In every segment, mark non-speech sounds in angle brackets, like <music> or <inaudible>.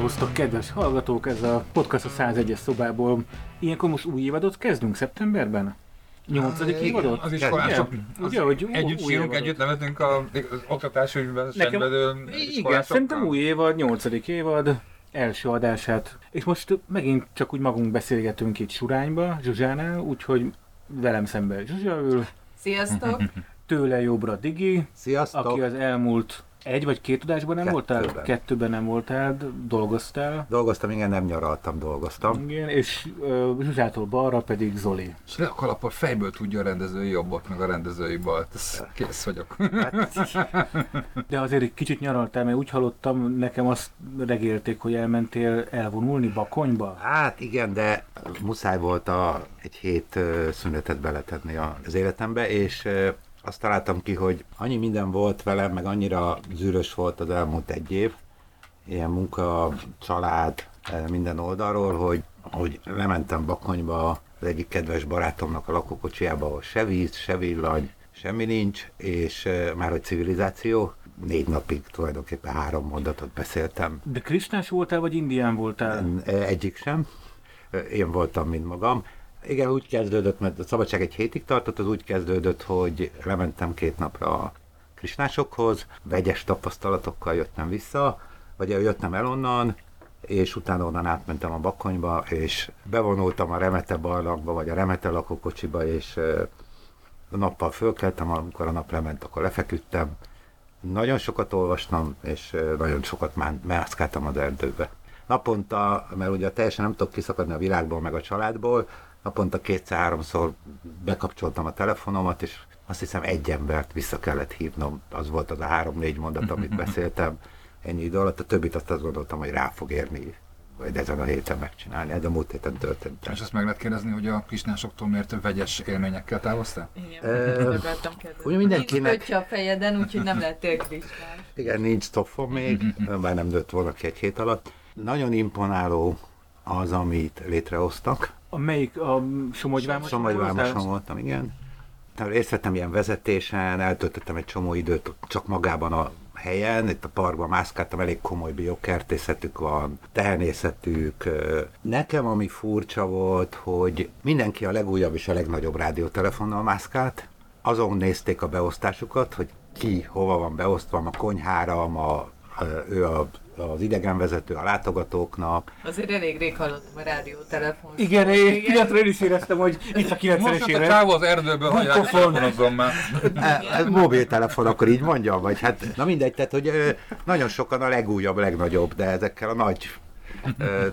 Szervusztok, kedves hallgatók! Ez a podcast a 101-es szobából. Ilyenkor most új évadot kezdünk szeptemberben? Nyolcadik Igen, évadot? Az iskolások. Ugye? Az Ugye, hogy együtt sírunk, együtt nevetünk a- az oktatásügyben Nekem, szenvedő igen, szerintem új évad, nyolcadik évad, első adását. És most megint csak úgy magunk beszélgetünk itt Surányba, Zsuzsánál, úgyhogy velem szemben Zsuzsa ül, Sziasztok! tőle jobbra Digi, Sziasztok! aki az elmúlt egy vagy két adásban nem voltál? Kettőben. Kettőben nem voltál, dolgoztál. Dolgoztam, igen, nem nyaraltam, dolgoztam. Igen, és uh, Zsuzsától balra pedig Zoli. És le a kalappal fejből tudja a rendezői jobbot, meg a rendezői balt. Ez kész vagyok. De azért egy kicsit nyaraltál, mert úgy hallottam, nekem azt regélték, hogy elmentél elvonulni Bakonyba. Hát igen, de muszáj volt a, egy hét szünetet beletenni a- az életembe, és azt találtam ki, hogy annyi minden volt velem, meg annyira zűrös volt az elmúlt egy év, ilyen munka, család, eh, minden oldalról, hogy, hogy lementem Bakonyba az egyik kedves barátomnak a lakókocsiába, ahol se víz, se villany, semmi nincs, és eh, már hogy civilizáció, négy napig tulajdonképpen három mondatot beszéltem, De Krisnás voltál, vagy indián voltál? Egyik sem. Én voltam, mint magam. Igen, úgy kezdődött, mert a szabadság egy hétig tartott, az úgy kezdődött, hogy lementem két napra a krisnásokhoz, vegyes tapasztalatokkal jöttem vissza, vagy jöttem el onnan, és utána onnan átmentem a Bakonyba, és bevonultam a Remete barlangba, vagy a Remete lakókocsiba, és nappal fölkeltem, amikor a nap lement, akkor lefeküdtem. Nagyon sokat olvastam, és nagyon sokat má- mászkáltam az erdőbe. Naponta, mert ugye teljesen nem tudok kiszakadni a világból, meg a családból, naponta kétszer-háromszor bekapcsoltam a telefonomat, és azt hiszem egy embert vissza kellett hívnom. Az volt az a három-négy mondat, amit <laughs> beszéltem ennyi idő alatt. A többit azt azt gondoltam, hogy rá fog érni, vagy ezen a héten megcsinálni. Ez a múlt héten történt. És azt meg lehet kérdezni, hogy a kisnásoktól miért vegyes élményekkel távoztál? Igen, Ö, ugye mindenkinek- Nincs a fejeden, úgyhogy nem lettél kristály. Igen, nincs stopfom még, <laughs> bár nem nőtt volna ki egy hét alatt. Nagyon imponáló az, amit létrehoztak. A melyik? A Somogyvámoson Somogyvámoson voltam, igen. Részt vettem ilyen vezetésen, eltöltöttem egy csomó időt csak magában a helyen, itt a parkban mászkáltam, elég komoly biokertészetük van, tehenészetük. Nekem ami furcsa volt, hogy mindenki a legújabb és a legnagyobb rádiótelefonnal mászkált, azon nézték a beosztásukat, hogy ki hova van beosztva, a konyhára, a, ő a, az idegenvezető a látogatóknak, Azért elég rég hallottam a rádiótelefon. Igen, én én is éreztem, hogy itt a Most 90-es jött a csávó az erdőből, elmondom már. E, e, mobiltelefon, akkor így mondjam, vagy hát, na mindegy, tehát, hogy nagyon sokan a legújabb, legnagyobb, de ezekkel a nagy,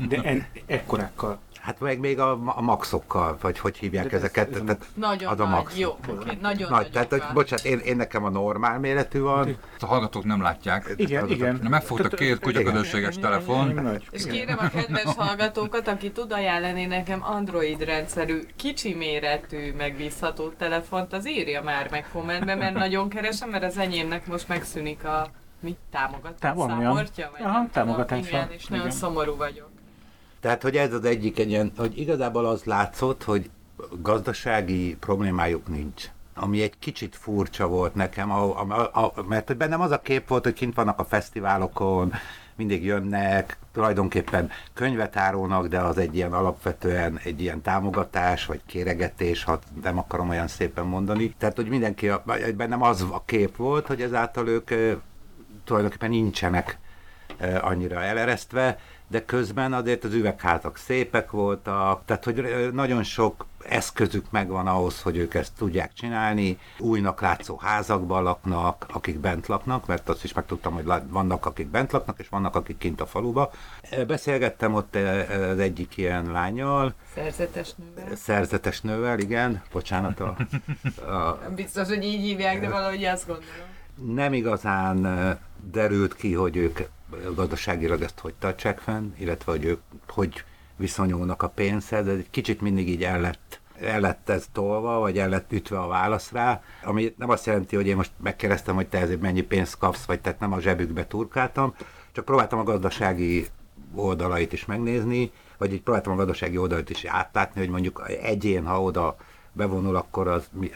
De en, ekkorákkal. Hát meg még a, a maxokkal, vagy hogy hívják De ez- ezeket, ez a- tehát Nagyon az a max. jó, oké, nagyon Nagy, tehát, hogy, bocsánat, én, én nekem a normál méretű van, Ezt a hallgatók nem látják. Igen, az- igen. Na, Megfogta két kutyaközösséges telefon. Nagy. És kérem a kedves hallgatókat, aki tud ajánlani nekem Android rendszerű, kicsi méretű, megbízható telefont, az írja már meg kommentbe, mert <laughs> nagyon keresem, mert az enyémnek most megszűnik a mit támogatás Tá- számportja, vagy Aha, nem tudom, támogatása. Igen, és nagyon Igen. szomorú vagyok. Tehát, hogy ez az egyik egy ilyen, hogy igazából az látszott, hogy gazdasági problémájuk nincs. Ami egy kicsit furcsa volt nekem, a, a, a, mert hogy bennem az a kép volt, hogy kint vannak a fesztiválokon, mindig jönnek, tulajdonképpen könyvet árulnak, de az egy ilyen alapvetően egy ilyen támogatás, vagy kéregetés, ha nem akarom olyan szépen mondani. Tehát, hogy mindenki, a- bennem az a kép volt, hogy ezáltal ők tulajdonképpen nincsenek annyira eleresztve, de közben azért az üvegházak szépek voltak, tehát hogy nagyon sok eszközük megvan ahhoz, hogy ők ezt tudják csinálni. Újnak látszó házakban laknak, akik bent laknak, mert azt is megtudtam, hogy vannak, akik bent laknak, és vannak, akik kint a faluba. Beszélgettem ott az egyik ilyen lányjal, Szerzetes nővel. szerzetes nővel, igen, bocsánat, a, a, Nem biztos, hogy így hívják, de valahogy azt gondolom. Nem igazán derült ki, hogy ők gazdaságilag ezt hogy tartsák fenn, illetve hogy ők hogy viszonyulnak a pénzhez, de egy kicsit mindig így el lett, el lett ez tolva, vagy el lett ütve a válasz rá, ami nem azt jelenti, hogy én most megkérdeztem, hogy te ezért mennyi pénzt kapsz, vagy tehát nem a zsebükbe turkáltam, csak próbáltam a gazdasági oldalait is megnézni, vagy így próbáltam a gazdasági oldalt is átlátni, hogy mondjuk egyén, ha oda bevonul, akkor az mi-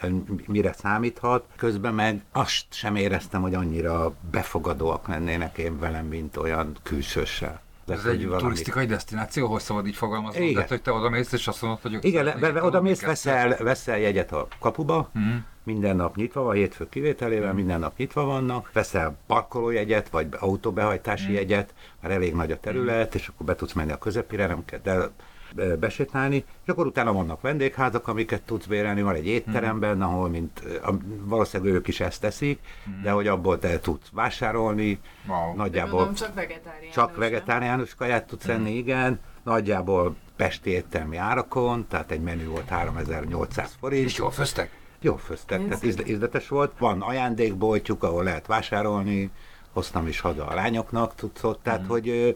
mire számíthat. Közben meg azt sem éreztem, hogy annyira befogadóak lennének én velem, mint olyan külsőssel. Ez hogy egy valami- turisztikai destináció, hogy szabad így fogalmazni? Igen. Tehát, hogy te oda mész, és azt mondod, hogy... Igen, le, be, oda mész, veszel, veszel jegyet a kapuba, Mhm. minden nap nyitva van, hétfő kivételével, minden nap nyitva vannak, veszel parkolójegyet, vagy autóbehajtási jegyet, mert elég nagy a terület, és akkor be tudsz menni a közepére, nem kell el e, besétálni, és akkor utána vannak vendégházak, amiket tudsz bérelni, van egy étterem benne, ahol mint, valószínűleg ők is ezt teszik, de hogy abból te tudsz vásárolni, Wow. Nagyjából csak vegetáriánus. csak vegetáriánus kaját tudsz enni, igen, nagyjából pesti éttermi árakon, tehát egy menü volt 3800 forint. És jól főztek? Jó főztek, tehát ízle- ízletes volt. Van ajándékboltjuk, ahol lehet vásárolni, hoztam is haza a lányoknak tudszot, tehát hogy, ö,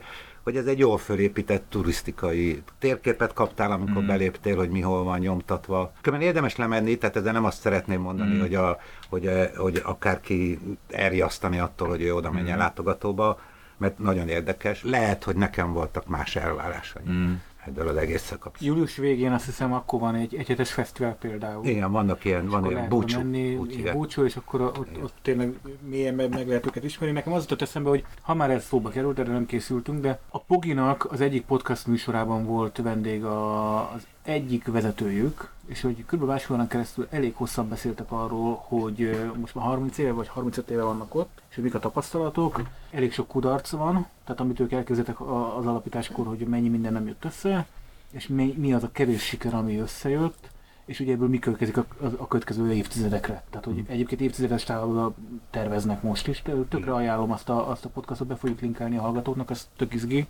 hogy ez egy jól fölépített turisztikai térképet kaptál, amikor Mm. beléptél, hogy mi hol van nyomtatva. Különben érdemes lemenni, tehát ezzel nem azt szeretném mondani, Mm. hogy, a, hogy, a, hogy akárki elriasztani attól, hogy ő oda menjen Mm. látogatóba, mert nagyon érdekes. Lehet, hogy nekem voltak más elvárásaim Mm. Ebből az egésszel kapcsolatban. Július végén azt hiszem akkor van egy egyhetes fesztivál például. Igen, vannak ilyen, És van ilyen búcsú. menni, hívják. búcsú, és akkor ott, ott tényleg mélyen meg, meg lehet őket ismerni. Nekem az jutott eszembe, hogy ha már ez szóba került, erre nem készültünk, de a Poginak az egyik podcast műsorában volt vendég a, az egyik vezetőjük, és hogy kb. másfél órán keresztül elég hosszan beszéltek arról, hogy most már 30 éve vagy 35 éve vannak ott, és hogy mik a tapasztalatok. Elég sok kudarc van, tehát amit ők elkezdtek a- az alapításkor, hogy mennyi minden nem jött össze, és mi, mi az a kevés siker, ami összejött, és ugye ebből mi következik a, a, a következő évtizedekre. Tehát, hogy egyébként évtizedes távol terveznek most is. Tökre ajánlom azt a, azt a podcastot, be fogjuk linkelni a hallgatóknak, ez tök izgi.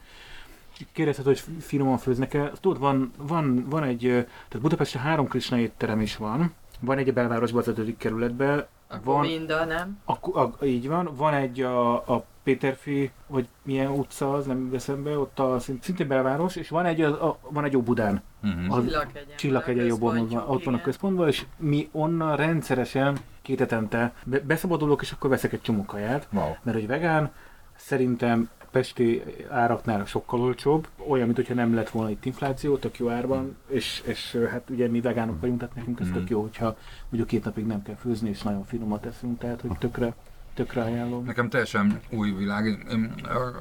Kérdezted, hogy finoman főznek-e. Tudod, van, van, van egy, tehát Budapesten három Krishna étterem is van. Van egy a belvárosban, az ötödik kerületben. Akkor Van, Minda, nem? a, a, így van, van egy a, a Péterfi, vagy milyen utca az, nem jut eszembe, ott a, szint- szintén belváros, és van egy, a, a, van egy Óbudán. Mhm. Az- Csillaghegyen. Csillaghegyen van a jobb oldalon, központjuk, ott van a központban, és mi onnan rendszeresen két hetente be- beszabadulok, és akkor veszek egy csomó kaját, Wow. mert hogy vegán, szerintem pesti áraknál sokkal olcsóbb, olyan, mint hogyha nem lett volna itt infláció, tök jó árban, és, és hát ugye mi vegánok vagyunk, tehát nekünk ez Mm. tök jó, hogyha ugye két napig nem kell főzni, és nagyon finomat teszünk, tehát hogy tökre, tökre ajánlom. Nekem teljesen új világ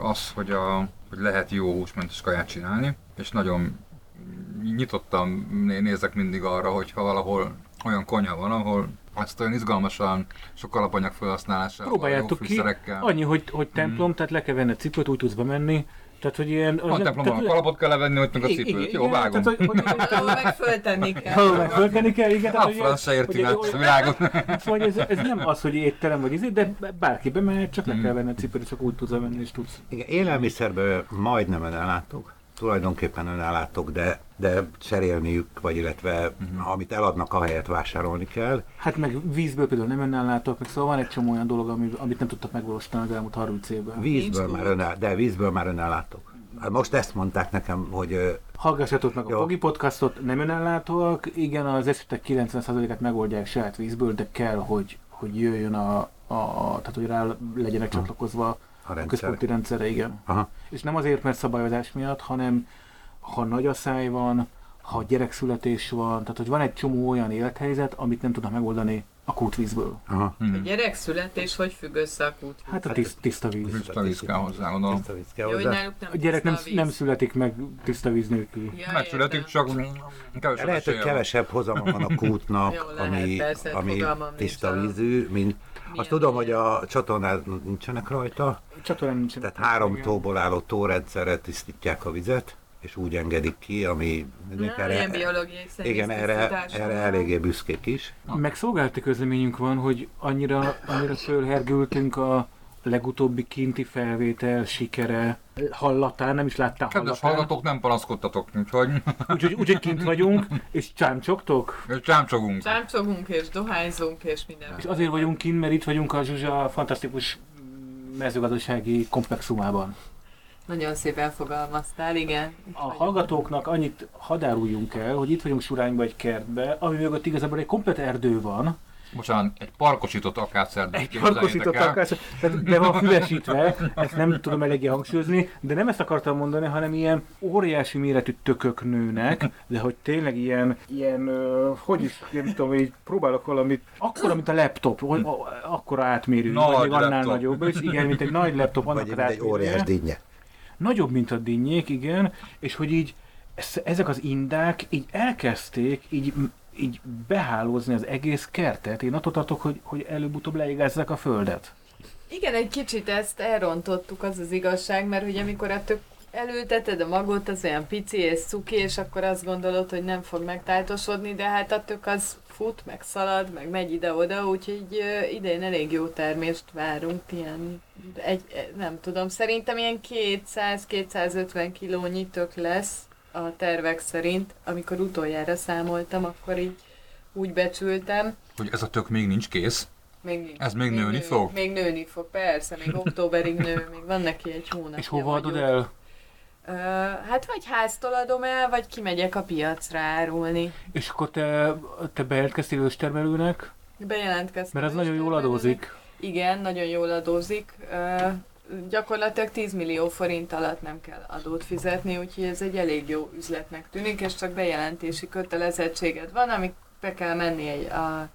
az, hogy, a, hogy lehet jó húsmentes kaját csinálni, és nagyon nyitottan né- nézek mindig arra, hogyha valahol olyan konyha van, ahol ezt olyan izgalmasan, sok alapanyag felhasználásával, jó Próbáljátok ki. Annyi, hogy, hogy templom, tehát le kell venni a cipőt, úgy tudsz bemenni, tehát hogy ilyen... A templomban a kalapot kell levenni, hogy meg a cipőt. igen, Jó, vágom. Tehát, hogy, hogy, meg föltenni kell. Meg kell, igen. A tehát, hogy- franc se érti hogy- a világot. Szóval ez, ez nem az, hogy étterem vagy izé, de bárki bemehet, csak le Mm. kell venni a cipőt, csak úgy tudsz venni, és tudsz. Igen, élelmiszerből majdnem önellátók, tulajdonképpen önellátók, de, de cserélniük, vagy illetve Mhm. amit eladnak, ahelyett vásárolni kell. Hát meg vízből például nem önnállátok, meg szóval van egy csomó olyan dolog, ami, amit nem tudtak megvalósítani az elmúlt 30 évben. Vízből Nincs már önel, de vízből már önellátók. Hát most ezt mondták nekem, hogy Hallgassatok meg a Jó. Pogi podcastot, nem önellátóak, igen, az esetek 90%-át megoldják saját vízből, de kell, hogy, hogy jöjjön a, a, a tehát hogy rá legyenek csatlakozva a a rendszer. központi rendszerre, igen. Aha. És nem azért, mert szabályozás miatt, hanem ha nagy asszály van, ha gyerekszületés van, tehát hogy van egy csomó olyan élethelyzet, amit nem tudnak megoldani a kútvízből. Aha. A Mhm. gyerekszületés hogy függ össze a kút? Hát a tiszt, tiszta víz. Tiszta víz kell hozzá, gondolom. Tiszta víz kell Jó, hozzá. nem A gyerek nem, a nem születik meg tiszta víz nélkül. Ja, Megszületik, csak kevesebb Lehet, hogy kevesebb hozama van a kútnak, Jó, lehet, ami, persze, ami tiszta a- vízű, mint Milyen azt tudom, hogy a csatornán nincsenek rajta, Csatornán nincsen. tehát három tóból álló tórendszerre tisztítják a vizet, és úgy engedik ki, ami Na, ilyen biológiai igen, erre, erre eléggé büszkék is. Meg szolgálati közleményünk van, hogy annyira, annyira fölhergültünk a legutóbbi kinti felvétel sikere hallatán, nem is láttál Kedves hallatán. hallgatók, nem panaszkodtatok, úgyhogy Úgyhogy úgy, kint vagyunk, és csámcsogtok. és csámcsogunk. Csámcsogunk és dohányzunk és minden. És azért vagyunk kint, mert itt vagyunk a Zsuzsa fantasztikus mezőgazdasági komplexumában. Nagyon szépen fogalmaztál, igen. A hallgatóknak annyit hadáruljunk el, hogy itt vagyunk Surányba egy kertbe, ami mögött igazából egy komplet erdő van, Bocsánat, egy parkosított akácszerdőt Egy parkosított akár, tehát be van füvesítve, ezt nem tudom eléggé hangsúlyozni, de nem ezt akartam mondani, hanem ilyen óriási méretű tökök nőnek, de hogy tényleg ilyen, ilyen hogy is, nem tudom, így próbálok valamit, akkora, mint a laptop, hogy a- akkora átmérő, Nagy vagy még annál nagyobb, és igen, mint egy nagy laptop, annak Vagy egy óriás dinnye. Nagyobb, mint a dinnyék, igen, és hogy így ez- ezek az indák így elkezdték így, így behálózni az egész kertet. Én attól tartok, hogy, hogy előbb-utóbb leigázzák a földet. Igen, egy kicsit ezt elrontottuk, az az igazság, mert ugye amikor a tök elülteted a magot, az olyan pici és cuki, és akkor azt gondolod, hogy nem fog megtájtosodni, de hát a tök az fut, meg szalad, meg megy ide-oda, úgyhogy idén elég jó termést várunk, ilyen, egy, nem tudom, szerintem ilyen 200-250 kilónyi tök lesz a tervek szerint, amikor utoljára számoltam, akkor így úgy becsültem. Hogy ez a tök még nincs kész. Még, nincs. Ez még nőni nő, fog? Még nőni fog, persze, még <laughs> októberig nő, még van neki egy hónap. és hova adod el? Uh, hát vagy háztól adom el, vagy kimegyek a piacra árulni. És akkor te, te bejelentkeztél őstermelőnek, Bejelentkeztem. mert ez nagyon jól adózik. Igen, nagyon jól adózik. Uh, gyakorlatilag 10 millió forint alatt nem kell adót fizetni, úgyhogy ez egy elég jó üzletnek tűnik, és csak bejelentési kötelezettséged van, amik be kell menni egy a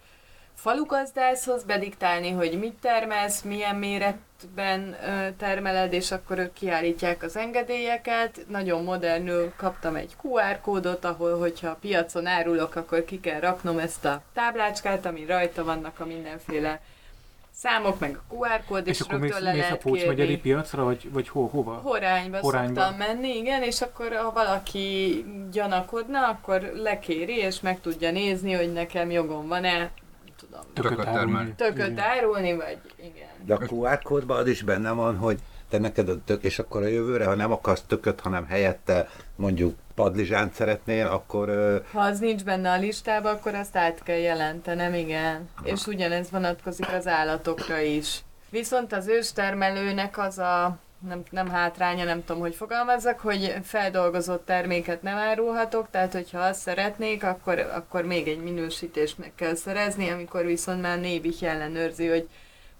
falugazdászhoz, bediktálni, hogy mit termelsz, milyen méretben termeled, és akkor ők kiállítják az engedélyeket. Nagyon modernül kaptam egy QR kódot, ahol, hogyha a piacon árulok, akkor ki kell raknom ezt a táblácskát, ami rajta vannak a mindenféle számok, meg a QR kód, és, És akkor mész, rögtön le mész a lehet Pócs megyeri kérni. piacra, vagy, vagy ho, hova? Horányba, Horányba. szoktam menni, igen, és akkor ha valaki gyanakodna, akkor lekéri, és meg tudja nézni, hogy nekem jogom van-e, nem tudom, Tököt árulni. termelni. tököt árulni, vagy igen. De a QR kódban az is benne van, hogy te neked a tök, és akkor a jövőre, ha nem akarsz tököt, hanem helyette mondjuk padlizsánt szeretnél, akkor Ha az nincs benne a listában, akkor azt át kell jelentenem, igen. És ugyanez vonatkozik az állatokra is. Viszont az őstermelőnek az a nem, nem hátránya, nem tudom, hogy fogalmazzak, hogy feldolgozott terméket nem árulhatok, tehát hogyha azt szeretnék, akkor, akkor még egy minősítést meg kell szerezni, amikor viszont már Nébih ellenőrzi, hogy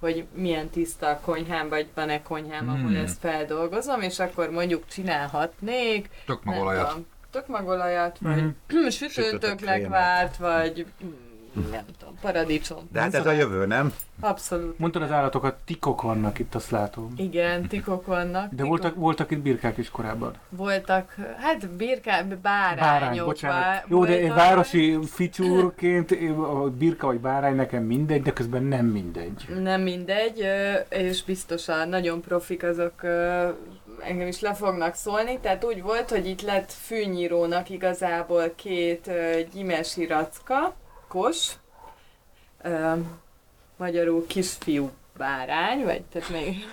hogy milyen tiszta a konyhám, vagy van-e konyhám, ahol Hmm. ezt feldolgozom, és akkor mondjuk csinálhatnék Tök magolajat. tudom, Tökmagolajat, vagy <clears throat> sütőtök krémet. lekvárt, vagy nem tudom, paradicsom. de hát ez a jövő, nem? Abszolút. Mondtad az állatokat, tikok vannak itt, azt látom. Igen, tikok vannak. De tikok. voltak, voltak itt birkák is korábban. Voltak, hát birká, bárányok. Bárány, bocsánat. vá- Jó, de voltak. városi ficsúrként én- a birka vagy bárány nekem mindegy, de közben nem mindegy. Nem mindegy, és biztosan nagyon profik azok engem is le fognak szólni, tehát úgy volt, hogy itt lett fűnyírónak igazából két gyimesi racka, kos, ö, magyarul kisfiú bárány, vagy tehát még <laughs>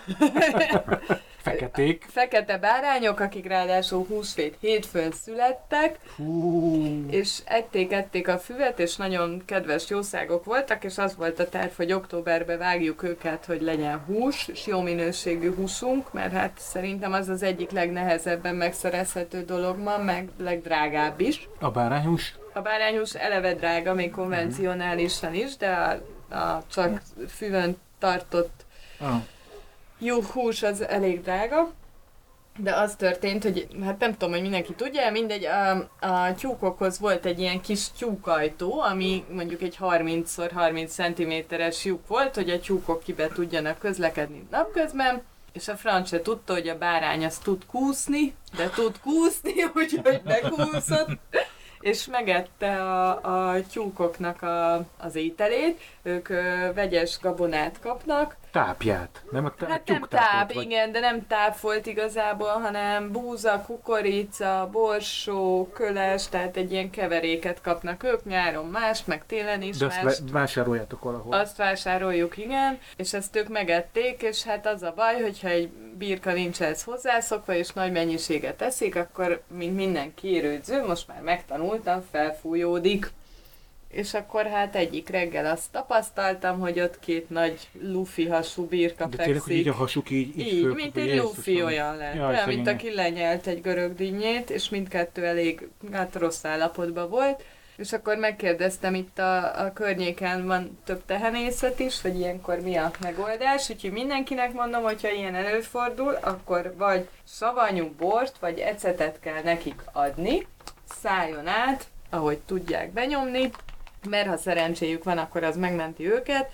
Feketék. fekete bárányok, akik ráadásul húsvét hétfőn születtek, Hú. és ették-ették a füvet, és nagyon kedves jószágok voltak, és az volt a terv, hogy októberbe vágjuk őket, hogy legyen hús, és jó minőségű húsunk, mert hát szerintem az az egyik legnehezebben megszerezhető dolog ma, meg legdrágább is. A bárányhús? A bárányhús eleve drága, még konvencionálisan is, de a, a csak füvön tartott Ah. jó hús az elég drága, de az történt, hogy hát nem tudom, hogy mindenki tudja, mindegy, a, a tyúkokhoz volt egy ilyen kis tyúkajtó, ami mondjuk egy 30x30 cm-es lyuk volt, hogy a tyúkok kibe tudjanak közlekedni napközben, és a franc se tudta, hogy a bárány az tud kúszni, de tud kúszni, <laughs> úgyhogy bekúszott, és megette a, a tyúkoknak a, az ételét, ők ö, vegyes gabonát kapnak, Tápját. Nem a tá- Hát nem táp, vagy- igen, de nem táp volt igazából, hanem búza, kukorica, borsó, köles, tehát egy ilyen keveréket kapnak ők nyáron más, meg télen is De azt más. ve- vásároljátok valahol. Azt vásároljuk, igen, és ezt ők megették, és hát az a baj, hogyha egy birka nincs ehhez hozzászokva, és nagy mennyiséget eszik, akkor mint minden kérődző, most már megtanultam, felfújódik. És akkor hát egyik reggel azt tapasztaltam, hogy ott két nagy lufi hasú birka De tényleg, hogy így a hasuk így, így, Így, föl- mint egy lufi olyan lett. Jaj, Olyan, mint aki lenyelt egy görög dinnyét, és mindkettő elég hát, rossz állapotban volt. És akkor megkérdeztem, itt a, a környéken van több tehenészet is, hogy ilyenkor mi a megoldás, úgyhogy mindenkinek mondom, hogyha ilyen előfordul, akkor vagy savanyú bort, vagy ecetet kell nekik adni, szálljon át, ahogy tudják benyomni, mert ha szerencséjük van, akkor az megmenti őket,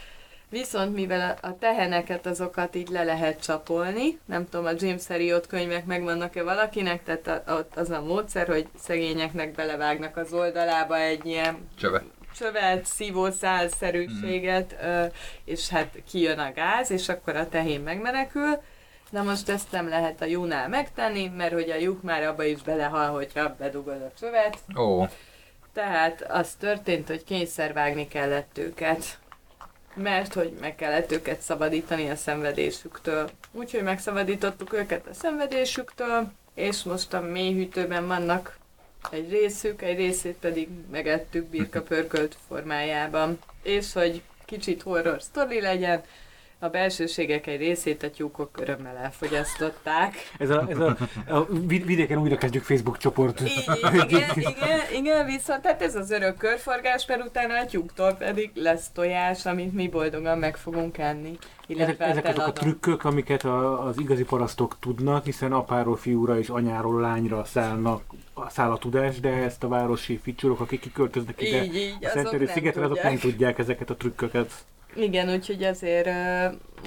Viszont mivel a teheneket azokat így le lehet csapolni, nem tudom, a James Herriot könyvek megvannak-e valakinek, tehát az a módszer, hogy szegényeknek belevágnak az oldalába egy ilyen Csöve. csövet, szívószálszerűséget, mm. és hát kijön a gáz, és akkor a tehén megmenekül. Na most ezt nem lehet a júnál megtenni, mert hogy a lyuk már abba is belehal, hogyha bedugod a csövet. Ó, Tehát az történt, hogy kényszervágni kellett őket. Mert hogy meg kellett őket szabadítani a szenvedésüktől. Úgyhogy megszabadítottuk őket a szenvedésüktől, és most a mélyhűtőben vannak egy részük, egy részét pedig megettük birka pörkölt formájában. És hogy kicsit horror sztori legyen, a belsőségek egy részét a tyúkok örömmel elfogyasztották. Ez a, ez a, a vid- vidéken újra kezdjük Facebook csoport. I- igen, igen, igen, viszont tehát ez az örök körforgás, mert utána a tyúktól pedig lesz tojás, amit mi boldogan meg fogunk enni. Ezek, ezek azok a trükkök, amiket a, az igazi parasztok tudnak, hiszen apáról fiúra és anyáról lányra szállnak, száll a tudás, de ezt a városi ficsurok, akik kiköltöznek ide Így, így, a nem szigetre, azok nem tudják ezeket a trükköket. Igen, úgyhogy azért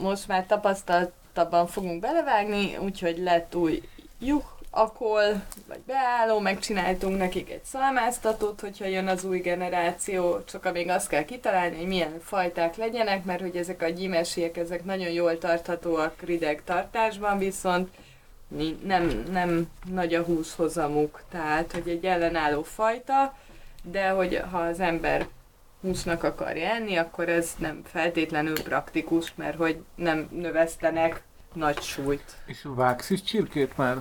most már tapasztaltabban fogunk belevágni, úgyhogy lett új juh, akol, vagy beálló, megcsináltunk nekik egy szalmáztatót, hogyha jön az új generáció, csak amíg azt kell kitalálni, hogy milyen fajták legyenek, mert hogy ezek a gyimesiek, ezek nagyon jól tarthatóak rideg tartásban, viszont nem, nem nagy a húshozamuk, tehát hogy egy ellenálló fajta, de hogy ha az ember húsnak akarja enni, akkor ez nem feltétlenül praktikus, mert hogy nem növesztenek nagy súlyt. És vágsz is csirkét már?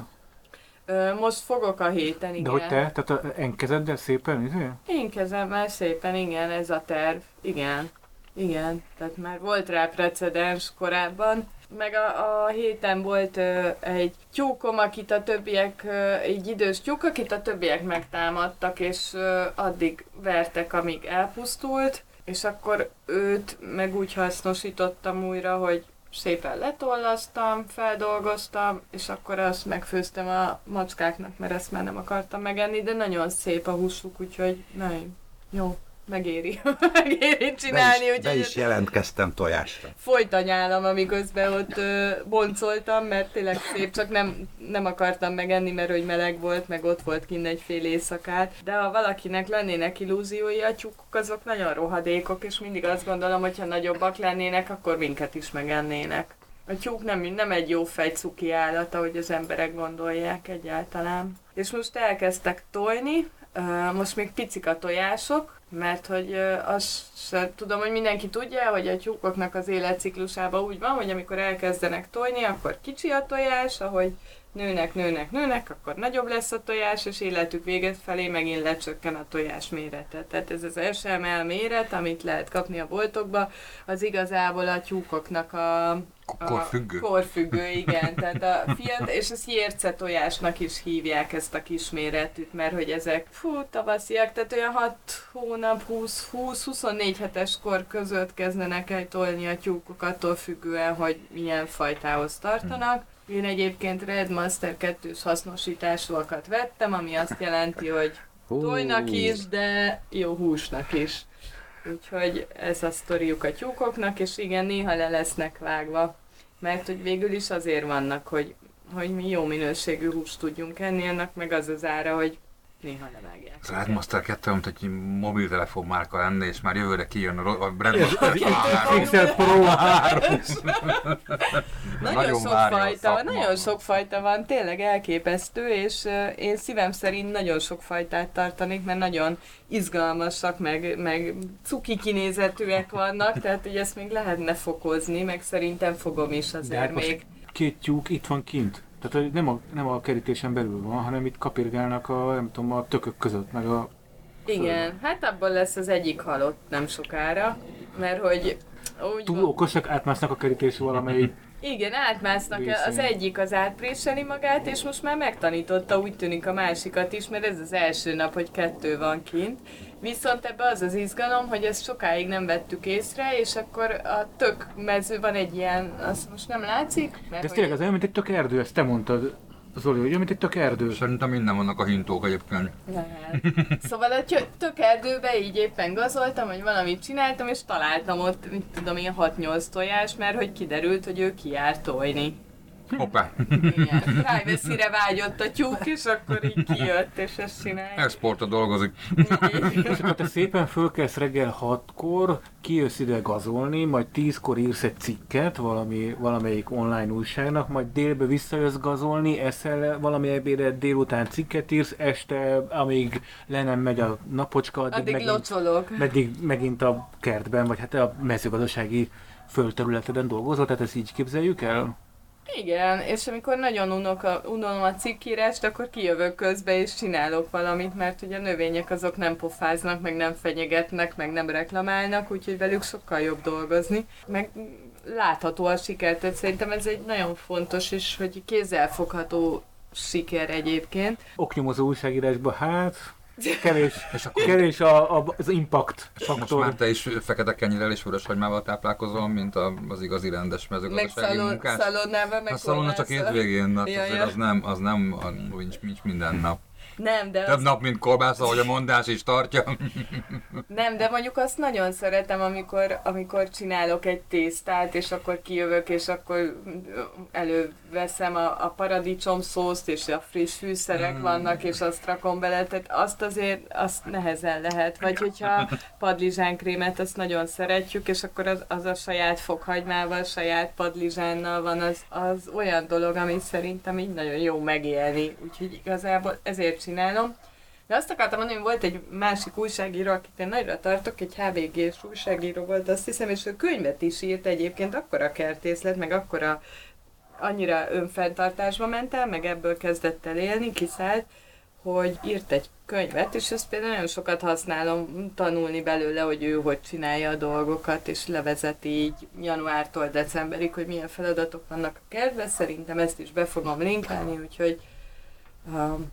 Ö, most fogok a héten, igen. De hogy te? Tehát a enkezeddel szépen, izé? Én kezemmel szépen, igen, ez a terv. Igen. Igen, tehát már volt rá precedens korábban. Meg a, a héten volt ö, egy tyúkom, akit a többiek, ö, egy idős tyúk, akit a többiek megtámadtak, és ö, addig vertek, amíg elpusztult, és akkor őt meg úgy hasznosítottam újra, hogy szépen letollasztam, feldolgoztam, és akkor azt megfőztem a macskáknak, mert ezt már nem akartam megenni, de nagyon szép a húsuk, úgyhogy nagyon jó, megéri, <laughs> megéri Be csinálni, is, be is jelentkeztem tojásra. folyt a nyálam, amiközben ott ö, boncoltam, mert tényleg szép, csak nem, nem akartam megenni, mert hogy meleg volt, meg ott volt kint egy fél éjszakát. De ha valakinek lennének illúziói, a tyúkok azok nagyon rohadékok, és mindig azt gondolom, hogy ha nagyobbak lennének, akkor minket is megennének. A tyúk nem, nem egy jó fejcuki állat, ahogy az emberek gondolják egyáltalán. És most elkezdtek tojni, most még picik a tojások, mert hogy azt se tudom, hogy mindenki tudja, hogy a tyúkoknak az életciklusában úgy van, hogy amikor elkezdenek tojni, akkor kicsi a tojás, ahogy nőnek, nőnek, nőnek, akkor nagyobb lesz a tojás, és életük véget felé megint lecsökken a tojás mérete. Tehát ez az SML méret, amit lehet kapni a boltokba, az igazából a tyúkoknak a, a korfüggő. Korfüggő, <laughs> igen. Tehát a fiat, és ezt jérce tojásnak is hívják ezt a kisméretűt, mert hogy ezek fú, tavasziak, tehát olyan 6 hónap, 20-24 hetes kor között kezdenek el tolni a tyúkok attól függően, hogy milyen fajtához tartanak. Én egyébként Red Master 2-s hasznosításúakat vettem, ami azt jelenti, hogy <laughs> tojnak is, de jó húsnak is. Úgyhogy ez a sztoriuk a tyúkoknak, és igen, néha le lesznek vágva. Mert hogy végül is azért vannak, hogy, hogy mi jó minőségű húst tudjunk enni, ennek meg az az ára, hogy néha levágják. Az Redmaster 2 mint egy mobiltelefon márka lenne, és már jövőre kijön a, Redmaster 3. Pixel Pro 3. Nagyon, Nagyon sok várja a fajta, szakma. nagyon sok fajta van, tényleg elképesztő, és én szívem szerint nagyon sok fajtát tartanék, mert nagyon izgalmasak, meg, meg cuki kinézetűek vannak, tehát hogy ezt még lehetne fokozni, meg szerintem fogom is azért hát most még. két tyúk itt van kint. Tehát hogy nem a, nem a kerítésen belül van, hanem itt kapirgálnak a, nem tudom, a tökök között, meg a... Igen, hát abból lesz az egyik halott nem sokára, mert hogy úgy Túl van- okosak, átmásznak a kerítés valamelyik. Igen, átmásznak, Részén. az egyik az átpréseli magát, és most már megtanította, úgy tűnik a másikat is, mert ez az első nap, hogy kettő van kint. Viszont ebbe az az izgalom, hogy ezt sokáig nem vettük észre, és akkor a tök mező van egy ilyen, azt most nem látszik, mert De ez hogy- tényleg az olyan, mint egy tök erdő, ezt te mondtad. Zoli, ugye, mint egy tök erdő. Szerintem minden vannak a hintók egyébként. Lehet. <laughs> Szóval a tök erdőbe így éppen gazoltam, hogy valamit csináltam, és találtam ott, mit tudom én, 6-8 tojás, mert hogy kiderült, hogy ő kijár tojni. Hoppá! Igen, privacy-re vágyott a tyúk, és akkor így kijött, és ezt csinálja. Exportra dolgozik. És akkor te szépen fölkelsz reggel 6-kor, kijössz ide gazolni, majd 10-kor írsz egy cikket valami, valamelyik online újságnak, majd délbe visszajössz gazolni, eszel valami ebédet, délután cikket írsz, este, amíg le nem megy a napocska, addig, Addig megint, locsolok. meddig megint a kertben, vagy hát a mezőgazdasági földterületeden dolgozol, tehát ezt így képzeljük el? Igen, és amikor nagyon unok a, unom a cikkírást, akkor kijövök közbe és csinálok valamit, mert ugye a növények azok nem pofáznak, meg nem fenyegetnek, meg nem reklamálnak, úgyhogy velük sokkal jobb dolgozni. Meg látható a siker, tehát szerintem ez egy nagyon fontos, és hogy kézzelfogható siker egyébként. Oknyomozó újságírásban, hát kevés, kevés a, a, az impact És most faktor. már te is fekete kenyérrel és vörös hagymával táplálkozol, mint a, az igazi rendes Meg mezőgazdasági szalon, munkás. szalonnával, meg A szalonna csak hétvégén, hát Ja, azért ja. az nem, az nem nincs, nincs minden nap. Nem, de Több az, nap, mint kolbász, ahogy a mondás is tartja. nem, de mondjuk azt nagyon szeretem, amikor, amikor csinálok egy tésztát, és akkor kijövök, és akkor előveszem a, a paradicsom szószt, és a friss fűszerek Mm. vannak, és azt rakom bele, tehát azt azért, azt nehezen lehet. Vagy hogyha padlizsánkrémet, azt nagyon szeretjük, és akkor az, az a saját fokhagymával, saját padlizsánnal van, az, az olyan dolog, amit szerintem így nagyon jó megélni. Úgyhogy igazából ezért csinálom. De azt akartam mondani, hogy volt egy másik újságíró, akit én nagyra tartok, egy HVG-s újságíró volt, azt hiszem, és ő könyvet is írt egyébként, akkora kertész lett, meg akkora annyira önfenntartásba ment el, meg ebből kezdett el élni, kiszállt, hogy írt egy könyvet, és ezt például nagyon sokat használom, tanulni belőle, hogy ő hogy csinálja a dolgokat, és levezeti így januártól decemberig, hogy milyen feladatok vannak a kertben. Szerintem ezt is be fogom linkelni, úgyhogy um,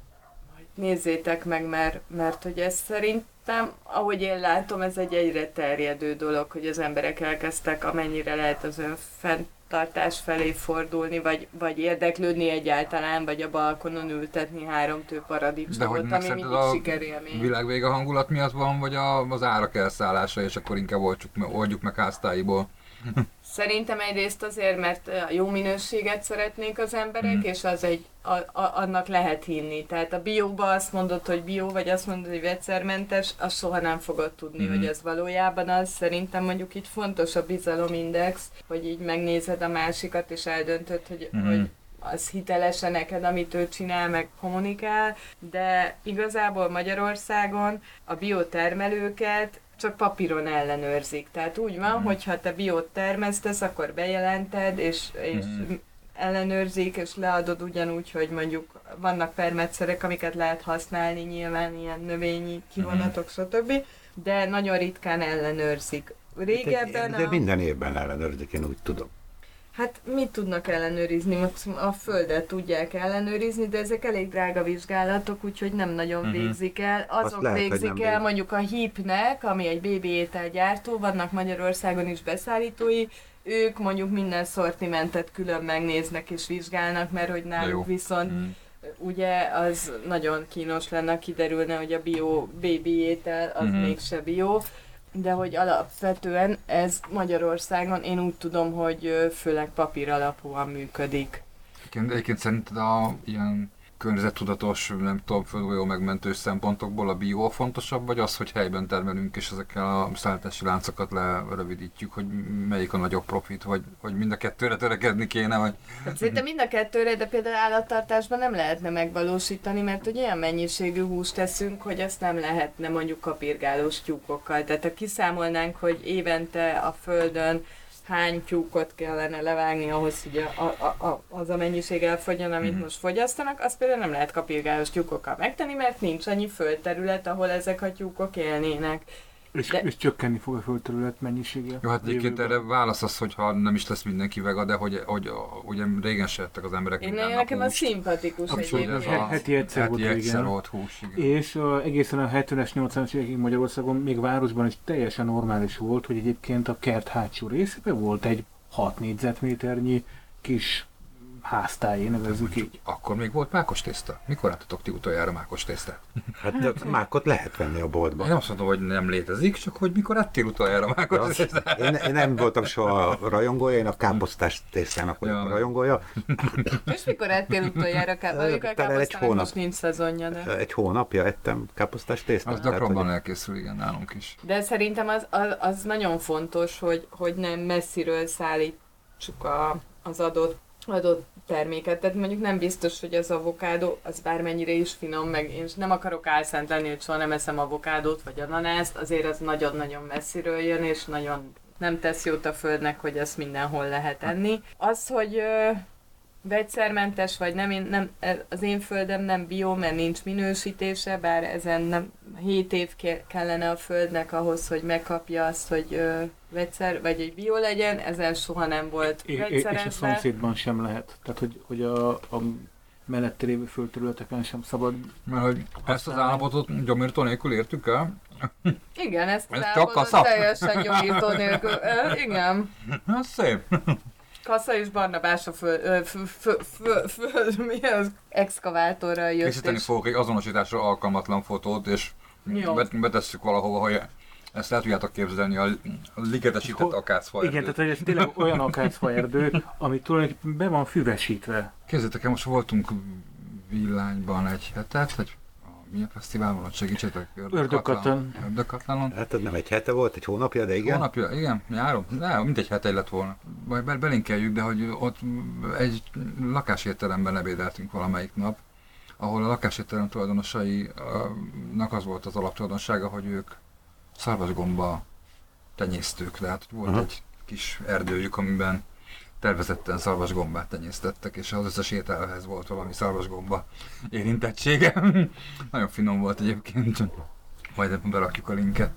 nézzétek meg, mert, mert hogy ez szerintem, ahogy én látom, ez egy egyre terjedő dolog, hogy az emberek elkezdtek amennyire lehet az önfenntartás felé fordulni, vagy, vagy érdeklődni egyáltalán, vagy a balkonon ültetni három tő De hogy paradicsomot, ami mindig a sikerélmény. világvége hangulat miatt van, vagy a, az árak elszállása, és akkor inkább oldjuk, oldjuk meg háztáiból? <laughs> Szerintem egyrészt azért, mert jó minőséget szeretnék az emberek, Mm. és az egy, a, a, annak lehet hinni. Tehát a bióba azt mondod, hogy bió, vagy azt mondod, hogy vegyszermentes, azt soha nem fogod tudni, Mm. hogy ez valójában az. Szerintem mondjuk itt fontos a bizalomindex, hogy így megnézed a másikat, és eldöntöd, hogy, Mhm. hogy az hitelese neked, amit ő csinál, meg kommunikál, de igazából Magyarországon a biotermelőket csak papíron ellenőrzik. Tehát úgy van, Mhm. hogy ha te biót termesztesz, akkor bejelented, és, és Mhm. ellenőrzik, és leadod ugyanúgy, hogy mondjuk vannak permetszerek, amiket lehet használni, nyilván ilyen növényi kivonatok, stb. De nagyon ritkán ellenőrzik. Régebben De a... minden évben ellenőrzik, én úgy tudom. Hát mit tudnak ellenőrizni? A földet tudják ellenőrizni, de ezek elég drága vizsgálatok, úgyhogy nem nagyon Mhm. végzik el. Azok lehet, hogy végzik el mondjuk a HIP-nek, ami egy BB ételgyártó, vannak Magyarországon is beszállítói, ők mondjuk minden szortimentet külön megnéznek és vizsgálnak, mert hogy náluk viszont Mm. ugye az nagyon kínos lenne, kiderülne, hogy a bio baby étel az Mhm. mégse bio, de hogy alapvetően ez Magyarországon én úgy tudom, hogy főleg papír alapúan működik. Egyébként, egyébként szerinted a ilyen környezettudatos, nem tudom, földgolyó megmentő szempontokból a bió a fontosabb, vagy az, hogy helyben termelünk, és ezekkel a szállítási láncokat lerövidítjük, hogy melyik a nagyobb profit, vagy, vagy mind a kettőre törekedni kéne, vagy... Hát szerintem mind a kettőre, de például állattartásban nem lehetne megvalósítani, mert hogy olyan mennyiségű húst teszünk, hogy azt nem lehetne mondjuk kapirgálós tyúkokkal. Tehát ha kiszámolnánk, hogy évente a földön hány tyúkot kellene levágni ahhoz, hogy a, a, a, az a mennyiség elfogyjon, amit Mhm. most fogyasztanak, azt például nem lehet kapirgálós tyúkokkal megtenni, mert nincs annyi földterület, ahol ezek a tyúkok élnének. És, De- és csökkenni fog a földterület mennyisége. Jó, hát egyébként erre válasz az, hogy ha nem is lesz mindenki vega, de hogy, hogy ugye régen se ettek az emberek Én nekem húst. szimpatikus Abszolút, egyébként. Ez a- heti egyszer heti volt egyszer volt hús, igen. És uh, egészen a 70-es, 80-as évekig Magyarországon, még városban is teljesen normális volt, hogy egyébként a kert hátsó részében volt egy 6 négyzetméternyi kis háztájé, nevezzük így. Akkor még volt mákos tészta? Mikor láttatok ti utoljára mákos tésztát? Hát de mákot lehet venni a boltban. Én azt mondom, hogy nem létezik, csak hogy mikor ettél utoljára mákos Az, tésztát? én, én, nem voltam soha rajongója, én a káposztás tésztának vagyok Ja. rajongója. És mikor ettél utoljára káposztát? Talán egy hónap. most nincs szezonja, de... Egy hónapja ettem káposztás tésztát. Az gyakrabban hogy- elkészül, igen, nálunk is. De szerintem az, az, az nagyon fontos, hogy, hogy nem messziről szállítsuk a, az adott, adott terméket. Tehát mondjuk nem biztos, hogy az avokádó, az bármennyire is finom, meg én nem akarok álszent lenni, hogy soha nem eszem avokádót vagy ananászt, azért az nagyon-nagyon messziről jön, és nagyon nem tesz jót a földnek, hogy ezt mindenhol lehet enni. Az, hogy vegyszermentes vagy nem, én, nem, az én földem nem bio, mert nincs minősítése, bár ezen nem 7 év ke- kellene a földnek ahhoz, hogy megkapja azt, hogy ö, vegyszer, vagy egy bio legyen, ezen soha nem volt É- és a szomszédban sem lehet. Tehát, hogy, hogy a, a mellette lévő földterületeken sem szabad. Mert hogy ezt az állapotot gyomírtó nélkül értük el? Igen, ezt Ez az csak állapotot kasza? teljesen gyomító nélkül. Igen. Hát szép. Kassa és Barnabás a föl, ö, fö, fö, fö, fö, mi az exkavátorral jött, Készíteni és fogok egy azonosításra alkalmatlan fotót, és Jó. bet- betesszük valahova, hogy ezt el tudjátok képzelni, a ligetesített akácfa Igen, tehát hogy ez tényleg olyan akácfa erdő, ami tulajdonképpen be van füvesítve. Képzeljétek el, most voltunk villányban egy hetet, egy mi a fesztiválon, hogy segítsetek? Ördögkatlan. Ördögkatlanon. Hát ez nem egy hete volt, egy hónapja, de igen. Hónapja, igen, nyáron, ne, mindegy hete lett volna. Majd be, belinkeljük, de hogy ott egy lakásétteremben ebédeltünk valamelyik nap, ahol a lakásétterem tulajdonosainak az volt az alaptulajdonsága, hogy ők szarvasgomba tenyésztők, tehát volt Aha. egy kis erdőjük, amiben tervezetten szarvasgombát tenyésztettek, és az összes ételhez volt valami szarvasgomba érintettsége. <laughs> Nagyon finom volt egyébként, majd berakjuk a linket.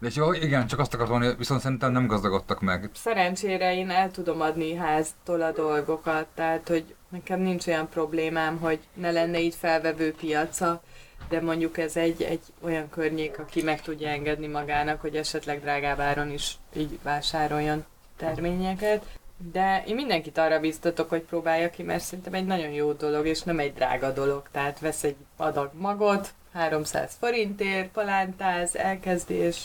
De jó, igen, csak azt akartam mondani, viszont szerintem nem gazdagodtak meg. Szerencsére én el tudom adni háztól a dolgokat, tehát hogy nekem nincs olyan problémám, hogy ne lenne itt felvevő piaca, de mondjuk ez egy, egy olyan környék, aki meg tudja engedni magának, hogy esetleg drágább áron is így vásároljon terményeket. De én mindenkit arra biztatok, hogy próbálja ki, mert szerintem egy nagyon jó dolog, és nem egy drága dolog. Tehát vesz egy adag magot, 300 forintért, palántáz, elkezdés.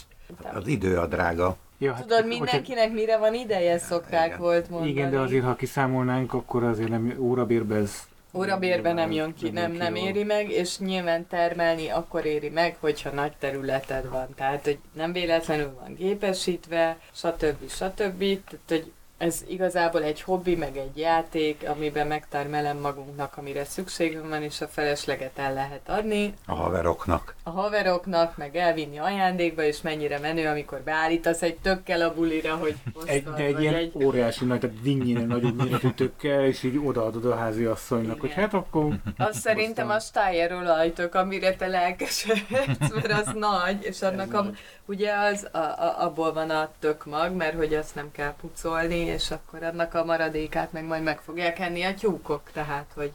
Az idő a drága. Ja, Tudod, hogyha- mindenkinek mire van ideje, szokták Igen. volt mondani. Igen, de azért, ha kiszámolnánk, akkor azért nem órabérbe ez... Órabérbe nem jön ki, nem, nem éri meg, és nyilván termelni akkor éri meg, hogyha nagy területed van. Tehát, hogy nem véletlenül van gépesítve, stb. stb. Tehát, hogy ez igazából egy hobbi, meg egy játék, amiben megtermelem magunknak, amire szükségünk van, és a felesleget el lehet adni. A haveroknak. a haveroknak, meg elvinni ajándékba, és mennyire menő, amikor beállítasz egy tökkel a bulira, hogy Egy, de egy ilyen egy... óriási nagy, tehát dinnyire nagyobb méretű tökkel, és így odaadod a házi asszonynak, hogy hát akkor... Az szerintem a Steyer olajtök, amire te lelkesedsz, mert az <laughs> nagy, és annak a, ugye az, a, a, abból van a tök mag, mert hogy azt nem kell pucolni, és akkor annak a maradékát meg majd meg fogják enni a tyúkok, tehát, hogy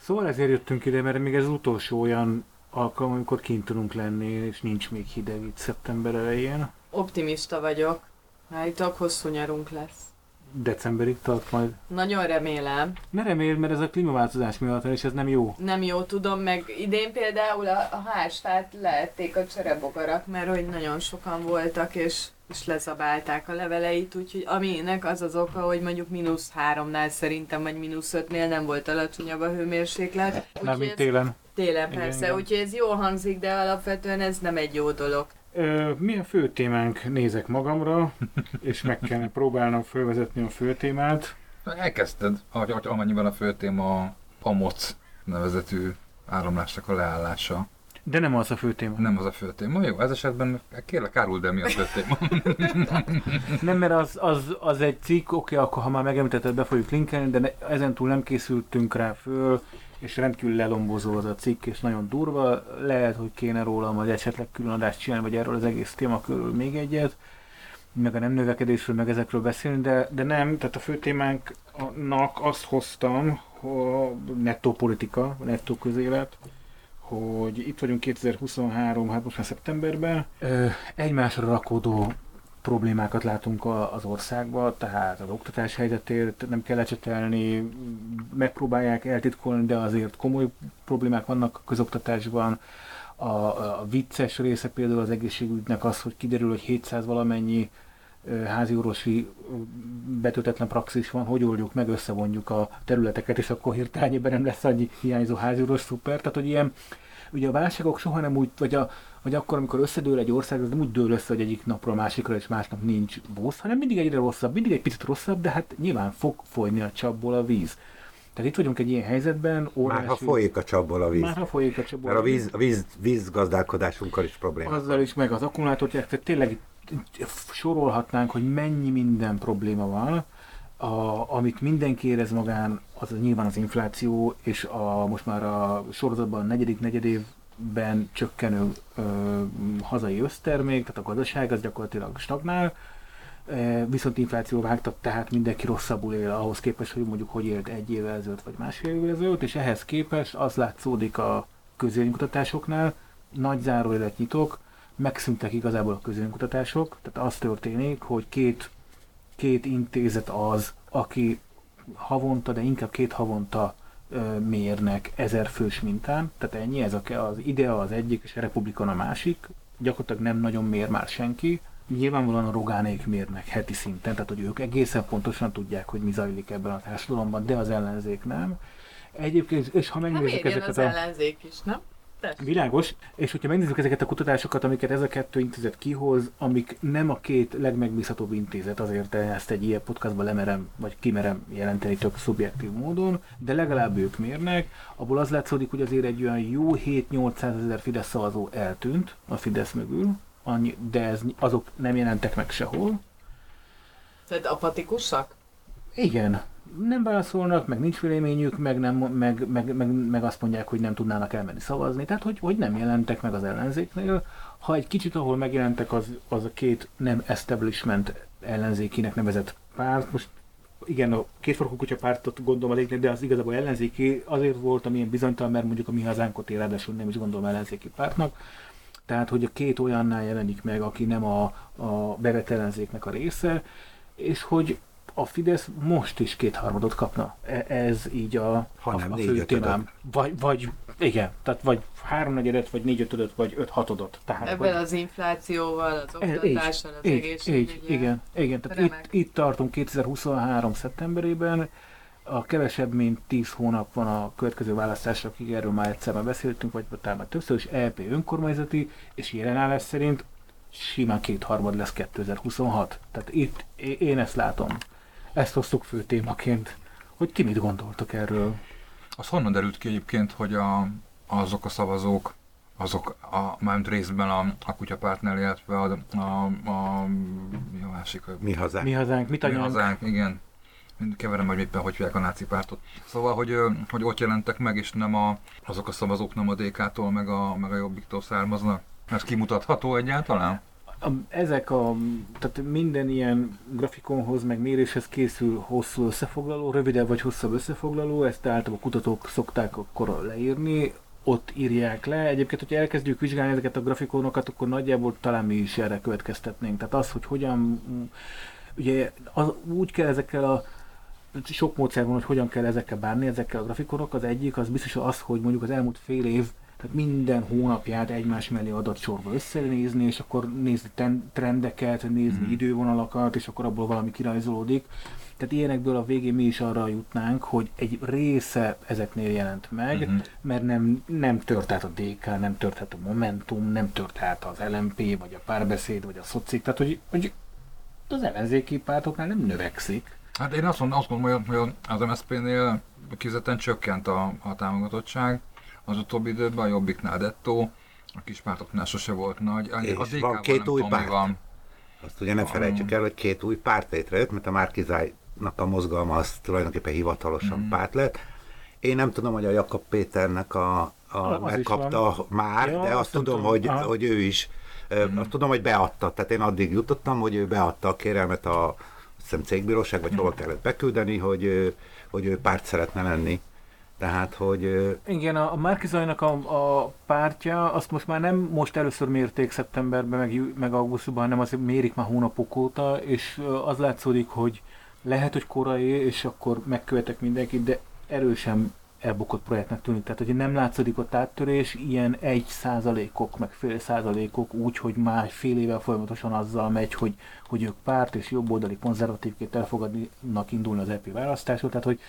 Szóval ezért jöttünk ide, mert még ez utolsó olyan alkalom, amikor kint tudunk lenni, és nincs még hideg itt szeptember elején. optimista vagyok. Állítok, hosszú nyarunk lesz. Decemberig tart majd. Nagyon remélem. Ne reméld, mert ez a klímaváltozás miatt van, és ez nem jó. Nem jó tudom, meg idén például a, a házfát leették a cserebogarak, mert hogy nagyon sokan voltak, és, és lezabálták a leveleit, úgyhogy aminek az az oka, hogy mondjuk mínusz háromnál szerintem, vagy mínusz ötnél nem volt alacsonyabb a hőmérséklet. Úgyhogy mint télen. Télen Igen, persze, igen. úgyhogy ez jól hangzik, de alapvetően ez nem egy jó dolog. Ö, milyen fő témánk nézek magamra, <laughs> és meg kellene próbálnom felvezetni a fő témát. Elkezdted, amennyiben a fő téma a PAMOC nevezetű áramlásnak a leállása. De nem az a fő téma. Nem az a fő téma. Jó, ez esetben kérlek, áruld el mi a fő téma. <laughs> Nem, mert az, az, az egy cikk, oké, akkor ha már megemlítetted, be fogjuk linkelni, de ne, ezentúl nem készültünk rá föl, és rendkívül lelombozó az a cikk, és nagyon durva. Lehet, hogy kéne róla majd esetleg külön adást csinálni, vagy erről az egész téma körül még egyet, meg a nem növekedésről, meg ezekről beszélni, de, de nem, tehát a fő témánknak azt hoztam, hogy nettó politika, nettó közélet, hogy itt vagyunk 2023, hát most már szeptemberben, egymásra rakódó problémákat látunk az országban, tehát az oktatás helyzetért nem kell lecsetelni, megpróbálják eltitkolni, de azért komoly problémák vannak a közoktatásban. A, a vicces része például az egészségügynek az, hogy kiderül, hogy 700 valamennyi házi orvosi betöltetlen praxis van, hogy oldjuk meg, összevonjuk a területeket, és akkor hirtelen nem lesz annyi hiányzó házi orvos, szuper. Tehát, hogy ilyen, ugye a válságok soha nem úgy, vagy, a, vagy akkor, amikor összedől egy ország, az nem úgy dől össze, hogy egyik napról a másikra, és másnap nincs boss, hanem mindig egyre rosszabb, mindig egy picit rosszabb, de hát nyilván fog folyni a csapból a víz. Tehát itt vagyunk egy ilyen helyzetben. Óriási... Már ha folyik a csapból a víz. Már ha folyik a csapból Mert a víz, a víz, gazdálkodásunkkal is probléma. Azzal is, meg az akkumulátortyák, tehát tényleg sorolhatnánk, hogy mennyi minden probléma van, a, amit mindenki érez magán, az nyilván az infláció, és a, most már a sorozatban a negyedik negyedévben csökkenő ö, hazai össztermék, tehát a gazdaság az gyakorlatilag stagnál, viszont infláció vágtat, tehát mindenki rosszabbul él ahhoz képest, hogy mondjuk hogy élt egy évvel ezelőtt, vagy másfél évvel ezelőtt, és ehhez képest az látszódik a közélménykutatásoknál, nagy zárójelet nyitok, megszűntek igazából a közönkutatások, tehát az történik, hogy két, két intézet az, aki havonta, de inkább két havonta mérnek ezer fős mintán, tehát ennyi, ez a, az IDEA az egyik, és a Republikan a másik, gyakorlatilag nem nagyon mér már senki, nyilvánvalóan a rogánék mérnek heti szinten, tehát hogy ők egészen pontosan tudják, hogy mi zajlik ebben a társadalomban, de az ellenzék nem. Egyébként, és ha megnézzük hát ezeket az a... ellenzék is, nem? Persze. Világos, és hogyha megnézzük ezeket a kutatásokat, amiket ez a kettő intézet kihoz, amik nem a két legmegbízhatóbb intézet, azért ezt egy ilyen podcastban lemerem, vagy kimerem jelenteni tök szubjektív módon, de legalább ők mérnek, abból az látszódik, hogy azért egy olyan jó 7-800 ezer Fidesz szavazó eltűnt a Fidesz mögül, annyi, de ez, azok nem jelentek meg sehol. Tehát apatikusak? Igen, nem válaszolnak, meg nincs véleményük, meg, nem, meg, meg, meg, meg azt mondják, hogy nem tudnának elmenni szavazni, tehát hogy, hogy nem jelentek meg az ellenzéknél. Ha egy kicsit ahol megjelentek, az, az a két nem establishment ellenzékinek nevezett párt, most igen, a kétfarkú kutya pártot gondolom elég, de az igazából ellenzéki azért volt, amilyen bizonytalan, mert mondjuk a mi hazánkot ráadásul nem is gondolom ellenzéki pártnak. Tehát, hogy a két olyannál jelenik meg, aki nem a, a bevett ellenzéknek a része, és hogy a Fidesz most is kétharmadot kapna. E- ez így a, ha a, nem, a fő témám. Vagy, vagy, igen, tehát vagy háromnegyedet, vagy négy ötödöt, vagy öt hatodot. Tehát, Ebben vagy, az inflációval, az Ez- oktatással, az így, egészségügyel. így, igen, igen. Tehát Remek. itt, itt tartunk 2023. szeptemberében, a kevesebb, mint 10 hónap van a következő választásokig, erről már egyszer már beszéltünk, vagy talán már többször is, EP önkormányzati, és jelenállás szerint simán kétharmad lesz 2026. Tehát itt én ezt látom. Ezt hoztuk fő témaként. Hogy ki mit gondoltok erről? Az honnan derült ki egyébként, hogy a, azok a szavazók, azok a, mármint részben a, a kutyapártnál, illetve a, a, a, mi a másik, Mi hazánk. Mi hazánk, mit mi anyánk? hazánk, igen. Keverem, hogy éppen hogy hívják a náci pártot. Szóval, hogy, hogy ott jelentek meg, és nem a, azok a szavazók nem a DK-tól, meg a, meg a Jobbiktól származnak. Ez kimutatható egyáltalán? ezek a, tehát minden ilyen grafikonhoz, meg méréshez készül hosszú összefoglaló, rövidebb vagy hosszabb összefoglaló, ezt általában kutatók szokták akkor leírni, ott írják le. Egyébként, hogyha elkezdjük vizsgálni ezeket a grafikonokat, akkor nagyjából talán mi is erre következtetnénk. Tehát az, hogy hogyan, ugye az, úgy kell ezekkel a sok módszer van, hogy hogyan kell ezekkel bánni, ezekkel a grafikonok. Az egyik az biztos az, hogy mondjuk az elmúlt fél év tehát minden hónapját egymás mellé adatsorba összenézni, és akkor nézni ten- trendeket, nézni Mhm. idővonalakat, és akkor abból valami kirajzolódik. Tehát ilyenekből a végén mi is arra jutnánk, hogy egy része ezeknél jelent meg, Mhm. mert nem, nem tört át a DK, nem tört át a Momentum, nem tört át az LMP, vagy a párbeszéd, vagy a szocik, tehát hogy, hogy az ellenzéki pártoknál nem növekszik. Hát én azt, mondom, azt mondom, hogy az MSZP-nél kizetten csökkent a, a támogatottság. Az utóbbi időben a Jobbiknál dettó, a kispártoknál sose volt nagy. A, És a DK-ban van két nem új tudom, párt. van. Azt ugye ne felejtsük el, hogy két új párt létrejött, mert a Márkizájnak a mozgalma az tulajdonképpen hivatalosan Mhm. párt lett. Én nem tudom, hogy a Jakab Péternek a, a Az megkapta már, Ja, de azt azt tudom, tudom. hogy, hogy ő is, mm. azt tudom, hogy beadta. Tehát én addig jutottam, hogy ő beadta a kérelmet a hiszem, cégbíróság, vagy hol kellett beküldeni, hogy, hogy ő párt szeretne lenni. Tehát, hogy Igen, a, a a, a pártja, azt most már nem most először mérték szeptemberben, meg, meg augusztusban, hanem azért mérik már hónapok óta, és az látszódik, hogy lehet, hogy korai, és akkor megkövetek mindenkit, de erősen elbukott projektnek tűnik. Tehát, hogy nem látszódik ott áttörés, ilyen egy százalékok, meg fél százalékok úgy, hogy már fél éve folyamatosan azzal megy, hogy, hogy ők párt és jobboldali konzervatívként elfogadnak indulni az EP választáson, tehát hogy,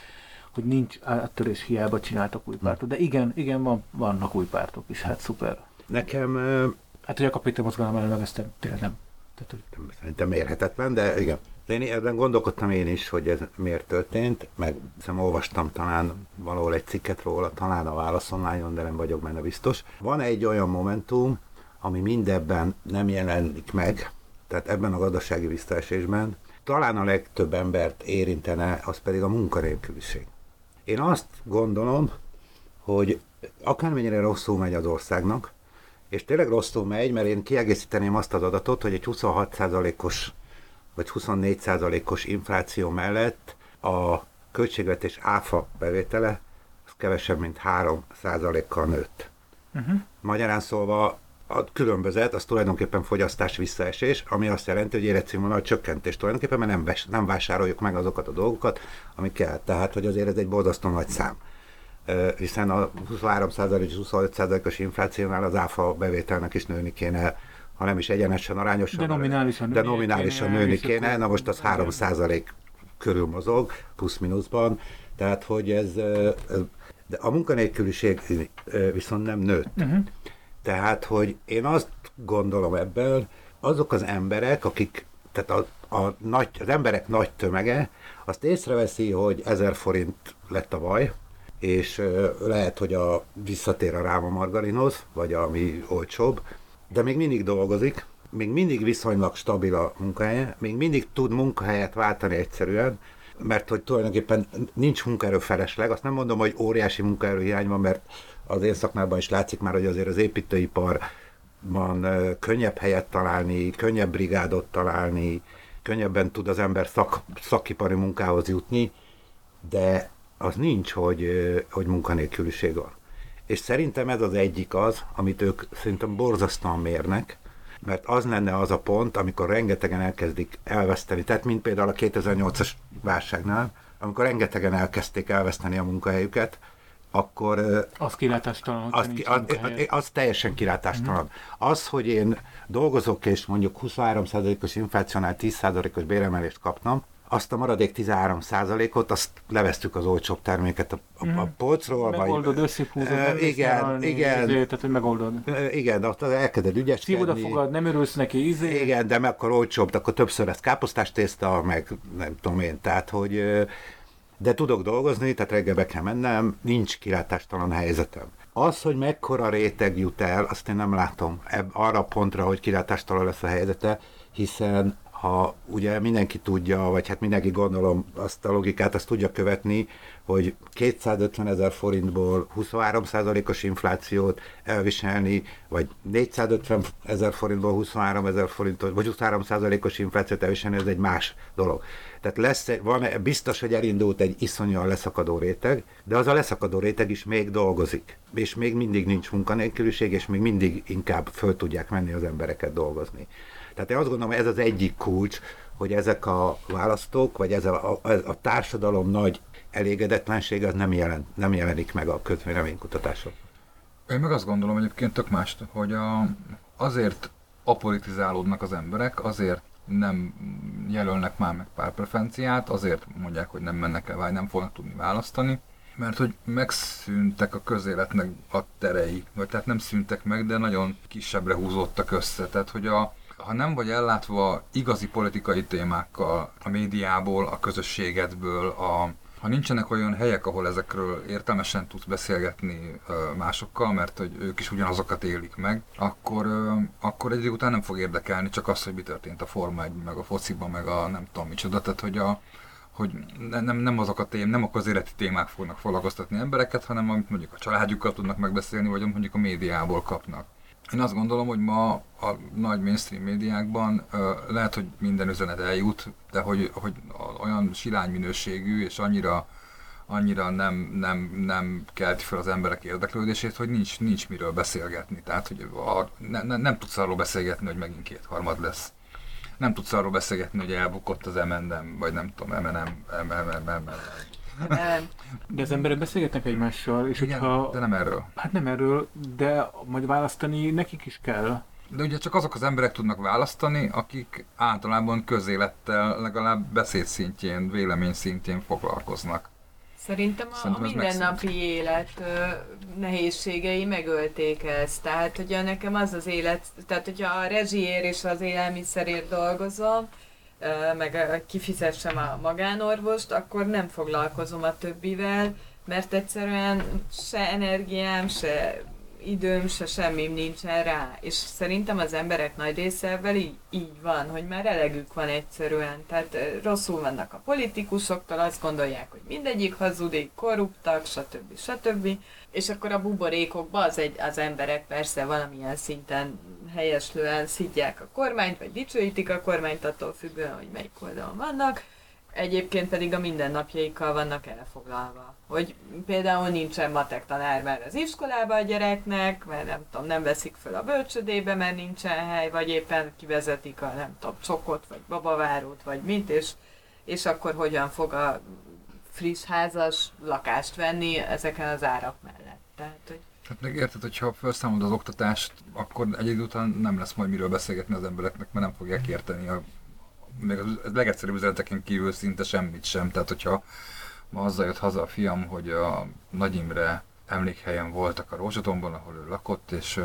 hogy nincs áttörés hiába csináltak új pártot. De igen, igen, van, vannak új pártok is, hát szuper. nekem Hát, hogy a kapitál mozgalom ellen meg ezt nem- tényleg nem. Tehát, hogy szerintem mérhetetlen, de igen. Én ebben gondolkodtam én is, hogy ez miért történt, meg hiszem olvastam talán valahol egy cikket róla, talán a Válasz online de nem vagyok benne biztos. Van egy olyan momentum, ami mindebben nem jelenik meg, tehát ebben a gazdasági visszaesésben, talán a legtöbb embert érintene, az pedig a munkanélküliség. Én azt gondolom, hogy akármennyire rosszul megy az országnak, és tényleg rosszul megy, mert én kiegészíteném azt az adatot, hogy egy 26%-os vagy 24%-os infláció mellett a költségvetés áfa bevétele az kevesebb, mint 3%-kal nőtt. uh-huh. Magyarán szólva a különbözet az tulajdonképpen fogyasztás visszaesés, ami azt jelenti, hogy életszínvonal csökkentés tulajdonképpen, mert nem, ves, nem vásároljuk meg azokat a dolgokat, amik kell. Tehát, hogy azért ez egy borzasztó nagy szám. Ö, Hiszen a 23% és 25%-os inflációnál az áfa bevételnek is nőni kéne, ha nem is egyenesen, arányosan. De nominálisan de nominálisan kéne, nőni és kéne. akkor- Na most az 3% körül mozog, plusz-minuszban. Tehát, hogy ez, de a munkanélküliség viszont nem nőtt. Uh-huh. Tehát, hogy én azt gondolom ebből, azok az emberek, akik, tehát a, a nagy, az emberek nagy tömege, azt észreveszi, hogy 1000 forint lett a baj, és lehet, hogy a, visszatér a ráma margarinhoz, vagy ami olcsóbb, de még mindig dolgozik, még mindig viszonylag stabil a munkahelye, még mindig tud munkahelyet váltani egyszerűen, mert hogy tulajdonképpen nincs munkaerő felesleg, azt nem mondom, hogy óriási munkaerő hiány van, mert az én szakmában is látszik már, hogy azért az építőiparban könnyebb helyet találni, könnyebb brigádot találni, könnyebben tud az ember szak, szakipari munkához jutni, de az nincs, hogy, hogy munkanélküliség van. És szerintem ez az egyik az, amit ők szerintem borzasztóan mérnek, mert az lenne az a pont, amikor rengetegen elkezdik elveszteni, tehát mint például a 2008-as válságnál, amikor rengetegen elkezdték elveszteni a munkahelyüket, akkor Az kilátástalan, az, ki- az, az teljesen kilátástalan. Az, hogy én dolgozok és mondjuk 23%-os inflációnál 10%-os béremelést kaptam, azt a maradék 13%-ot, azt leveztük az olcsóbb terméket a, a, a polcról. vagy- Megoldod, összehúzod, Ö, nem mész igen, igen. izé, Tehát, hogy megoldod. Igen, de ott elkezded ügyeskedni. Szívod a fogad, nem örülsz neki, izé. Igen, de akkor olcsóbb, de akkor többször lesz káposztás tészta, meg nem tudom én, tehát hogy de tudok dolgozni, tehát reggel be kell mennem, nincs kilátástalan helyzetem. Az, hogy mekkora réteg jut el, azt én nem látom ebb, arra pontra, hogy kilátástalan lesz a helyzete, hiszen ha ugye mindenki tudja, vagy hát mindenki gondolom azt a logikát, azt tudja követni, hogy 250 ezer forintból 23%-os inflációt elviselni, vagy 450 ezer forintból 23 ezer forintot, vagy 23%-os inflációt elviselni, ez egy más dolog. Tehát lesz, van, biztos, hogy elindult egy iszonyúan leszakadó réteg, de az a leszakadó réteg is még dolgozik. És még mindig nincs munkanélküliség, és még mindig inkább föl tudják menni az embereket dolgozni. Tehát én azt gondolom, ez az egyik kulcs, hogy ezek a választók, vagy ez a, a, a társadalom nagy elégedetlenség az nem, jelen, nem jelenik meg a közvéleménykutatáson. Én meg azt gondolom egyébként tök mást, hogy a, azért apolitizálódnak az emberek, azért nem jelölnek már meg párpreferenciát, azért mondják, hogy nem mennek el, vagy nem fognak tudni választani, mert hogy megszűntek a közéletnek a terei, vagy tehát nem szűntek meg, de nagyon kisebbre húzódtak össze. Tehát, hogy a, ha nem vagy ellátva igazi politikai témákkal a médiából, a közösségedből, a, ha nincsenek olyan helyek, ahol ezekről értelmesen tudsz beszélgetni másokkal, mert hogy ők is ugyanazokat élik meg, akkor, akkor egy után nem fog érdekelni csak az, hogy mi történt a Forma 1 meg a fociban, meg a nem tudom micsoda, tehát hogy a, hogy ne- nem, nem azok a tém, nem a közéleti témák fognak foglalkoztatni embereket, hanem amit mondjuk a családjukkal tudnak megbeszélni, vagy amit mondjuk a médiából kapnak. Én azt gondolom, hogy ma a nagy mainstream médiákban lehet, hogy minden üzenet eljut, de hogy, hogy olyan silány minőségű és annyira, annyira nem, nem, nem kelti fel az emberek érdeklődését, hogy nincs, nincs miről beszélgetni. Tehát, hogy a, ne, ne, nem tudsz arról beszélgetni, hogy megint kétharmad lesz. Nem tudsz arról beszélgetni, hogy elbukott az MNM, vagy nem tudom, MNM, MNM, Nem. De az emberek beszélgetnek egymással, és Igen, hogyha... de nem erről. Hát nem erről, de majd választani nekik is kell. De ugye csak azok az emberek tudnak választani, akik általában közélettel legalább beszéd szintjén, vélemény szintjén foglalkoznak. Szerintem a, a Szerintem ez mindennapi élet ö, nehézségei megölték ezt. Tehát, hogyha nekem az az élet, tehát hogyha a rezsiért és az élelmiszerért dolgozom, meg kifizessem a magánorvost, akkor nem foglalkozom a többivel, mert egyszerűen se energiám, se időm, se semmim nincsen rá. És szerintem az emberek nagy része ebben így, így van, hogy már elegük van egyszerűen. Tehát rosszul vannak a politikusoktól, azt gondolják, hogy mindegyik hazudik, korruptak, stb. stb. És akkor a buborékokban az, egy, az emberek persze valamilyen szinten helyeslően szidják a kormányt, vagy dicsőítik a kormányt attól függően, hogy melyik oldalon vannak. Egyébként pedig a mindennapjaikkal vannak elfoglalva. Hogy például nincsen matek tanár már az iskolába a gyereknek, mert nem tudom, nem veszik föl a bölcsödébe, mert nincsen hely, vagy éppen kivezetik a nem tudom, csokot, vagy babavárót, vagy mint, és, és akkor hogyan fog a friss házas lakást venni ezeken az árak mellett. Tehát, hogy Hát meg érted, hogyha felszámolod az oktatást, akkor egy idő után nem lesz majd miről beszélgetni az embereknek, mert nem fogják érteni a még az legegyszerűbb üzeneteken kívül szinte semmit sem. Tehát, hogyha ma azzal jött haza a fiam, hogy a Nagy Imre emlékhelyen voltak a Rózsatomban, ahol ő lakott, és,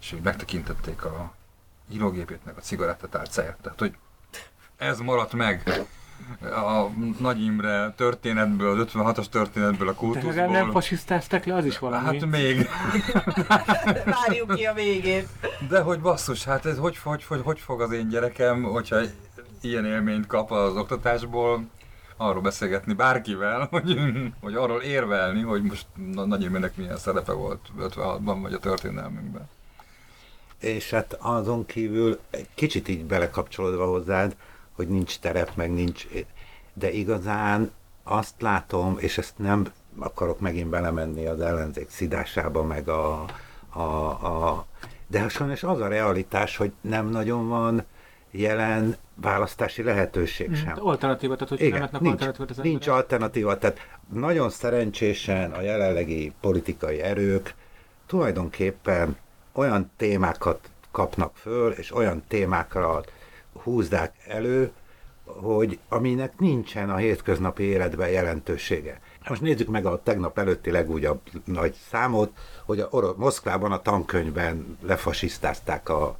és hogy megtekintették a írógépét, meg a cigarettatárcáját. Tehát, hogy ez maradt meg a Nagy Imre történetből, az 56-as történetből, a De legalább nem kultuszból. fasisztáztak le, az is valami. Hát még. <laughs> várjuk ki a végét. De hogy basszus, hát ez hogy, hogy, hogy, hogy fog az én gyerekem, hogyha ilyen élményt kap az oktatásból, arról beszélgetni bárkivel, <laughs> hogy, hogy arról érvelni, hogy most Na- Nagy Imrének milyen szerepe volt 56-ban, vagy a történelmünkben. És hát azon kívül egy kicsit így belekapcsolódva hozzád, hogy nincs terep, meg nincs, de igazán azt látom, és ezt nem akarok megint belemenni az ellenzék szidásába, meg a, a, a de sajnos az a realitás, hogy nem nagyon van jelen választási lehetőség sem. De Alternatíva, tehát hogy nem Igen, látnak nincs, alternatívát az nincs emberek. alternatíva, tehát nagyon szerencsésen a jelenlegi politikai erők tulajdonképpen olyan témákat kapnak föl, és olyan témákra húzdák elő, hogy aminek nincsen a hétköznapi életben jelentősége. Most nézzük meg a tegnap előtti legújabb nagy számot, hogy a Oro- Moszkvában a tankönyvben lefasisztázták a,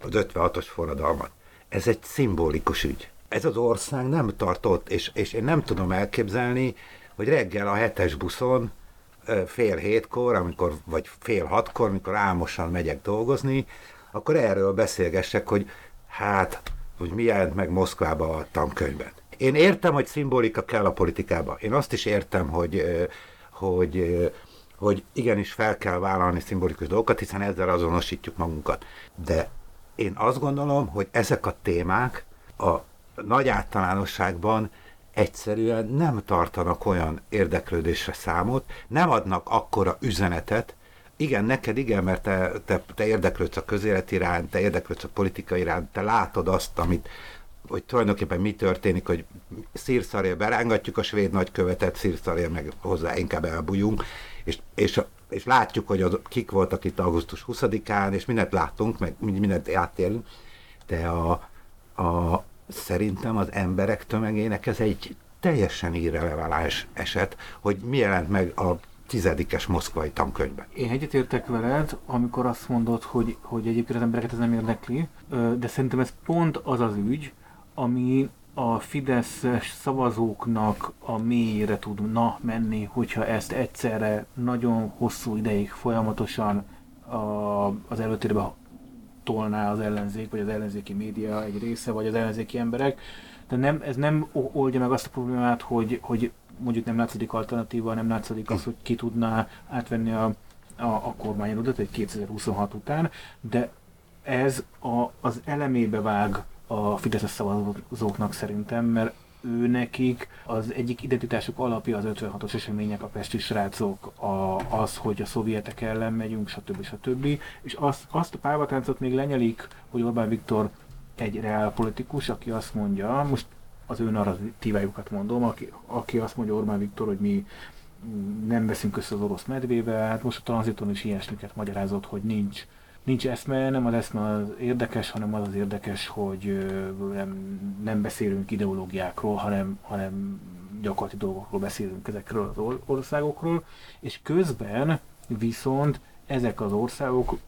az 56-os forradalmat. Ez egy szimbolikus ügy. Ez az ország nem tartott, és, és én nem tudom elképzelni, hogy reggel a hetes buszon fél hétkor, amikor, vagy fél hatkor, amikor álmosan megyek dolgozni, akkor erről beszélgessek, hogy hát, hogy mi jelent meg Moszkvába a tankönyvben. Én értem, hogy szimbolika kell a politikába. Én azt is értem, hogy, hogy, hogy igenis fel kell vállalni szimbolikus dolgokat, hiszen ezzel azonosítjuk magunkat. De én azt gondolom, hogy ezek a témák a nagy általánosságban egyszerűen nem tartanak olyan érdeklődésre számot, nem adnak akkora üzenetet, igen, neked igen, mert te, te, te érdeklődsz a közélet iránt, te érdeklődsz a politika iránt, te látod azt, amit, hogy tulajdonképpen mi történik, hogy szírszarja berángatjuk a svéd nagykövetet, szírszarja meg hozzá inkább elbújunk, és, és, és látjuk, hogy az, kik voltak itt augusztus 20-án, és mindent láttunk, meg mindent átélünk, de a, a, szerintem az emberek tömegének ez egy teljesen irreleváns eset, hogy mi jelent meg a tizedikes moszkvai tankönyvben. Én egyetértek veled, amikor azt mondod, hogy, hogy egyébként az embereket ez nem érdekli, de szerintem ez pont az az ügy, ami a Fideszes szavazóknak a mélyére tudna menni, hogyha ezt egyszerre nagyon hosszú ideig folyamatosan a, az előtérbe tolná az ellenzék, vagy az ellenzéki média egy része, vagy az ellenzéki emberek. De nem, ez nem oldja meg azt a problémát, hogy, hogy mondjuk nem látszik alternatíva, nem látszik az, hogy ki tudná átvenni a, a, a kormányodat egy 2026 után, de ez a, az elemébe vág a Fideszes szavazóknak szerintem, mert ő nekik az egyik identitásuk alapja az 56-os események, a pesti srácok, a, az, hogy a szovjetek ellen megyünk, stb. stb. És azt, azt a pálvatáncot még lenyelik, hogy Orbán Viktor egy reálpolitikus, aki azt mondja, most az ő narratívájukat mondom, aki, aki azt mondja Orbán Viktor, hogy mi nem veszünk össze az orosz medvével, hát most a tranziton is ilyesmiket magyarázott, hogy nincs, nincs eszme, nem az eszme az érdekes, hanem az az érdekes, hogy nem, nem beszélünk ideológiákról, hanem, hanem gyakorlati dolgokról beszélünk ezekről az országokról, és közben viszont ezek az országok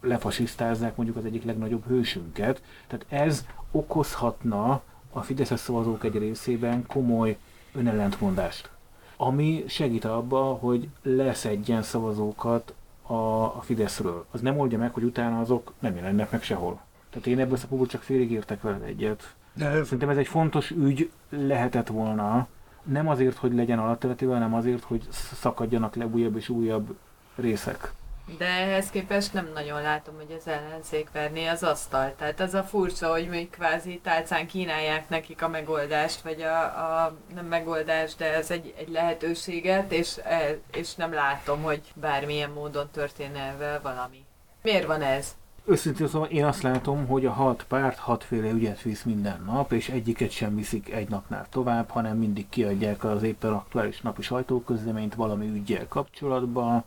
lefasisztázzák mondjuk az egyik legnagyobb hősünket, tehát ez okozhatna a Fideszes szavazók egy részében komoly önellentmondást, ami segít abba, hogy leszedjen szavazókat a, Fideszről. Az nem oldja meg, hogy utána azok nem jelennek meg sehol. Tehát én ebből a csak félig értek veled egyet. De... Szerintem ez egy fontos ügy lehetett volna, nem azért, hogy legyen alapvetően, hanem azért, hogy szakadjanak le újabb és újabb részek. De ehhez képest nem nagyon látom, hogy az ellenzék verné az asztalt. Tehát az a furcsa, hogy még kvázi tálcán kínálják nekik a megoldást, vagy a, a nem megoldást, de ez egy, egy lehetőséget, és, e, és nem látom, hogy bármilyen módon történne ebben valami. Miért van ez? Őszintén szóval én azt látom, hogy a hat párt hatféle ügyet visz minden nap, és egyiket sem viszik egy napnál tovább, hanem mindig kiadják az éppen aktuális napi sajtóközleményt valami ügyel kapcsolatban,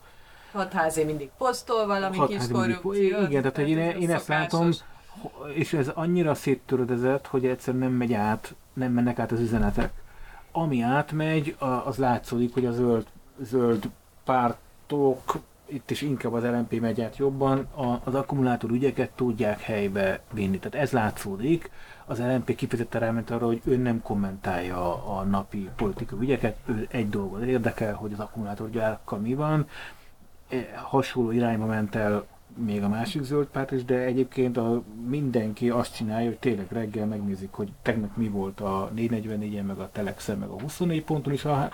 Hatházi mindig posztol valami Hatházi kis korrupció. Igen, tehát hogy én, én ezt látom, és ez annyira széttörödezett, hogy egyszer nem megy át, nem mennek át az üzenetek. Ami átmegy, az látszódik, hogy a zöld, zöld pártok, itt is inkább az LMP megy át jobban, az akkumulátor ügyeket tudják helybe vinni. Tehát ez látszódik. Az LMP kifejezetten ráment arra, hogy ő nem kommentálja a napi politikai ügyeket, ő egy dolgot érdekel, hogy az akkumulátorgyárakkal mi van, hasonló irányba ment el még a másik zöld párt is, de egyébként a, mindenki azt csinálja, hogy tényleg reggel megnézik, hogy tegnap mi volt a 444-en, meg a Telexen, meg a 24 ponton, és a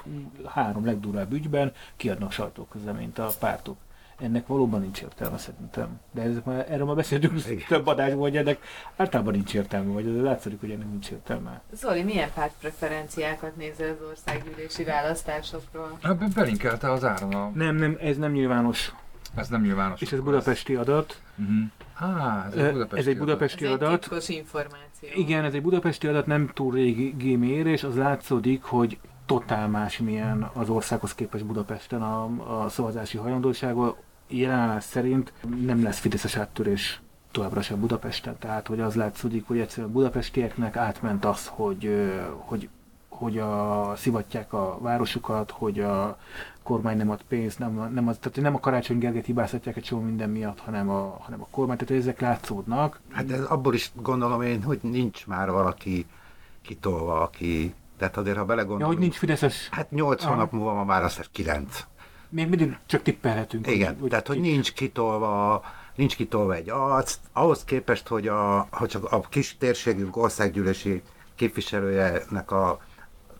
három legdurább ügyben kiadnak sajtóközleményt a pártok ennek valóban nincs értelme szerintem. De ez már, erről már beszéltünk Igen. több adásban, hogy ennek általában nincs értelme, vagy ez látszik, hogy ennek nincs értelme. Zoli, milyen párt preferenciákat nézel az országgyűlési választásokról? Ebben belinkelte az áron. Nem, nem, ez nem nyilvános. Ez nem nyilvános. És ez budapesti adat. Uh-huh. Há, ez egy budapesti, ez egy budapesti adat. adat. Ez egy információ. Igen, ez egy budapesti adat, nem túl régi mérés, az látszódik, hogy totál más milyen az országhoz képest Budapesten a, a szavazási hajlandósága. Jelenállás szerint nem lesz fideszes áttörés továbbra sem Budapesten, tehát hogy az látszódik, hogy egyszerűen budapestieknek átment az, hogy, hogy hogy a, szivatják a városukat, hogy a kormány nem ad pénzt, nem, nem, az, tehát nem a Karácsony Gerget hibáztatják egy csomó minden miatt, hanem a, hanem a kormány, tehát ezek látszódnak. Hát ez abból is gondolom én, hogy nincs már valaki kitolva, aki tehát azért, ha belegondolunk... Ja, hogy nincs Fideszes... Hát 8 hónap múlva ma már azt 9. Még mindig csak tippelhetünk. Igen, hogy, tehát hogy nincs kitolva, nincs kitolva egy arc, ahhoz képest, hogy, a, hogy csak a kis térségünk országgyűlési képviselőjenek a,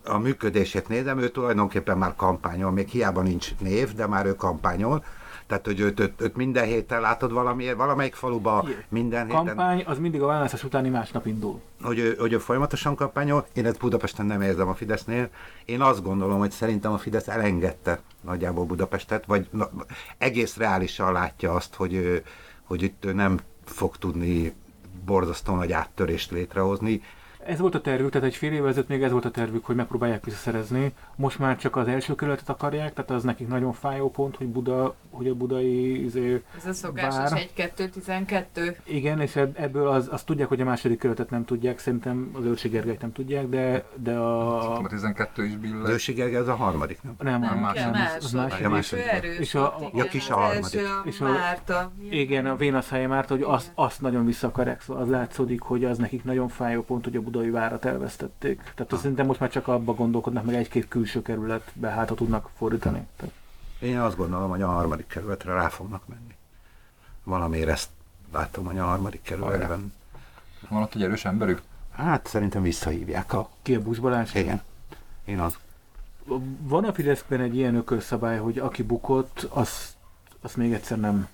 a működését nézem, ő tulajdonképpen már kampányol, még hiába nincs név, de már ő kampányol, tehát, hogy őt, őt, őt minden héten látod valamiért, valamelyik faluba minden héten. Kampány az mindig a választás utáni másnap indul. Hogy ő, hogy ő folyamatosan kampányol, én ezt Budapesten nem érzem a Fidesznél. Én azt gondolom, hogy szerintem a Fidesz elengedte nagyjából Budapestet, vagy na, egész reálisan látja azt, hogy, ő, hogy itt ő nem fog tudni borzasztó nagy áttörést létrehozni. Ez volt a tervük, tehát egy fél évvel ezelőtt még ez volt a tervük, hogy megpróbálják visszaszerezni. Most már csak az első kerületet akarják, tehát az nekik nagyon fájó pont, hogy, Buda, hogy a budai izé, Ez a szokásos 1-2-12. Igen, és ebből az, azt tudják, hogy a második kerületet nem tudják, szerintem az Őrsi Gergelyt nem tudják, de, de a... A 12 is billet. Az Őrsi Gergely az a harmadik, nem? Nem, nem, más, nem, más, az második. második. És a, ja, kis a harmadik. És a Márta. Igen, a Vénasz Márta, hogy azt, azt nagyon vissza akarják, szóval az látszódik, hogy az nekik nagyon fájó pont, hogy a budai várat elvesztették. Tehát azt szerintem most már csak abba gondolkodnak, meg egy-két külső kerületbe hátra tudnak fordítani. Tehát. Én azt gondolom, hogy a harmadik kerületre rá fognak menni. Valamiért ezt látom, hogy a harmadik kerületben. Van ott egy erős emberük? Hát szerintem visszahívják a... Ki a Busz Balázs? Igen. Én az. Van a Fideszben egy ilyen ökölszabály, hogy aki bukott, azt, azt még egyszer nem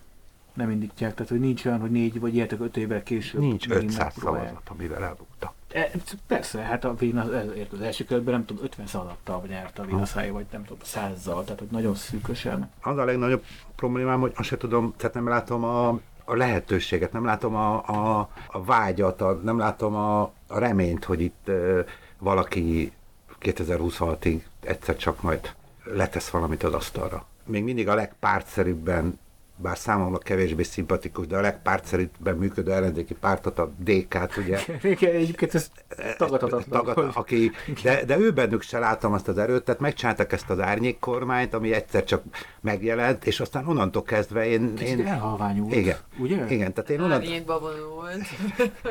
nem indítják, tehát hogy nincs olyan, hogy négy vagy ilyetek öt évvel később. Nincs 500 szavazat, amivel elbukta. E, persze, hát a Vén az, az első körben nem tudom, 50 szaladtal nyerte a Vénaszája, vagy nem tudom, százzal, tehát hogy nagyon szűkösen. Az a legnagyobb problémám, hogy azt se tudom, tehát nem látom a, a lehetőséget, nem látom a, a, a vágyat, a, nem látom a, a reményt, hogy itt uh, valaki 2026-ig egyszer csak majd letesz valamit az asztalra. Még mindig a legpártszerűbben bár számomra kevésbé szimpatikus, de a legpártszerűbben működő ellenzéki pártot, a DK-t, ugye? <laughs> Igen, egyébként ez tagadhatatlan. Tagad, aki, de, de ő bennük se láttam azt az erőt, tehát megcsináltak ezt az árnyék kormányt, ami egyszer csak megjelent, és aztán onnantól kezdve én... Kicsit én elhalványult, igen, ugye? Igen, tehát én onnantól... Árnyékba vonult.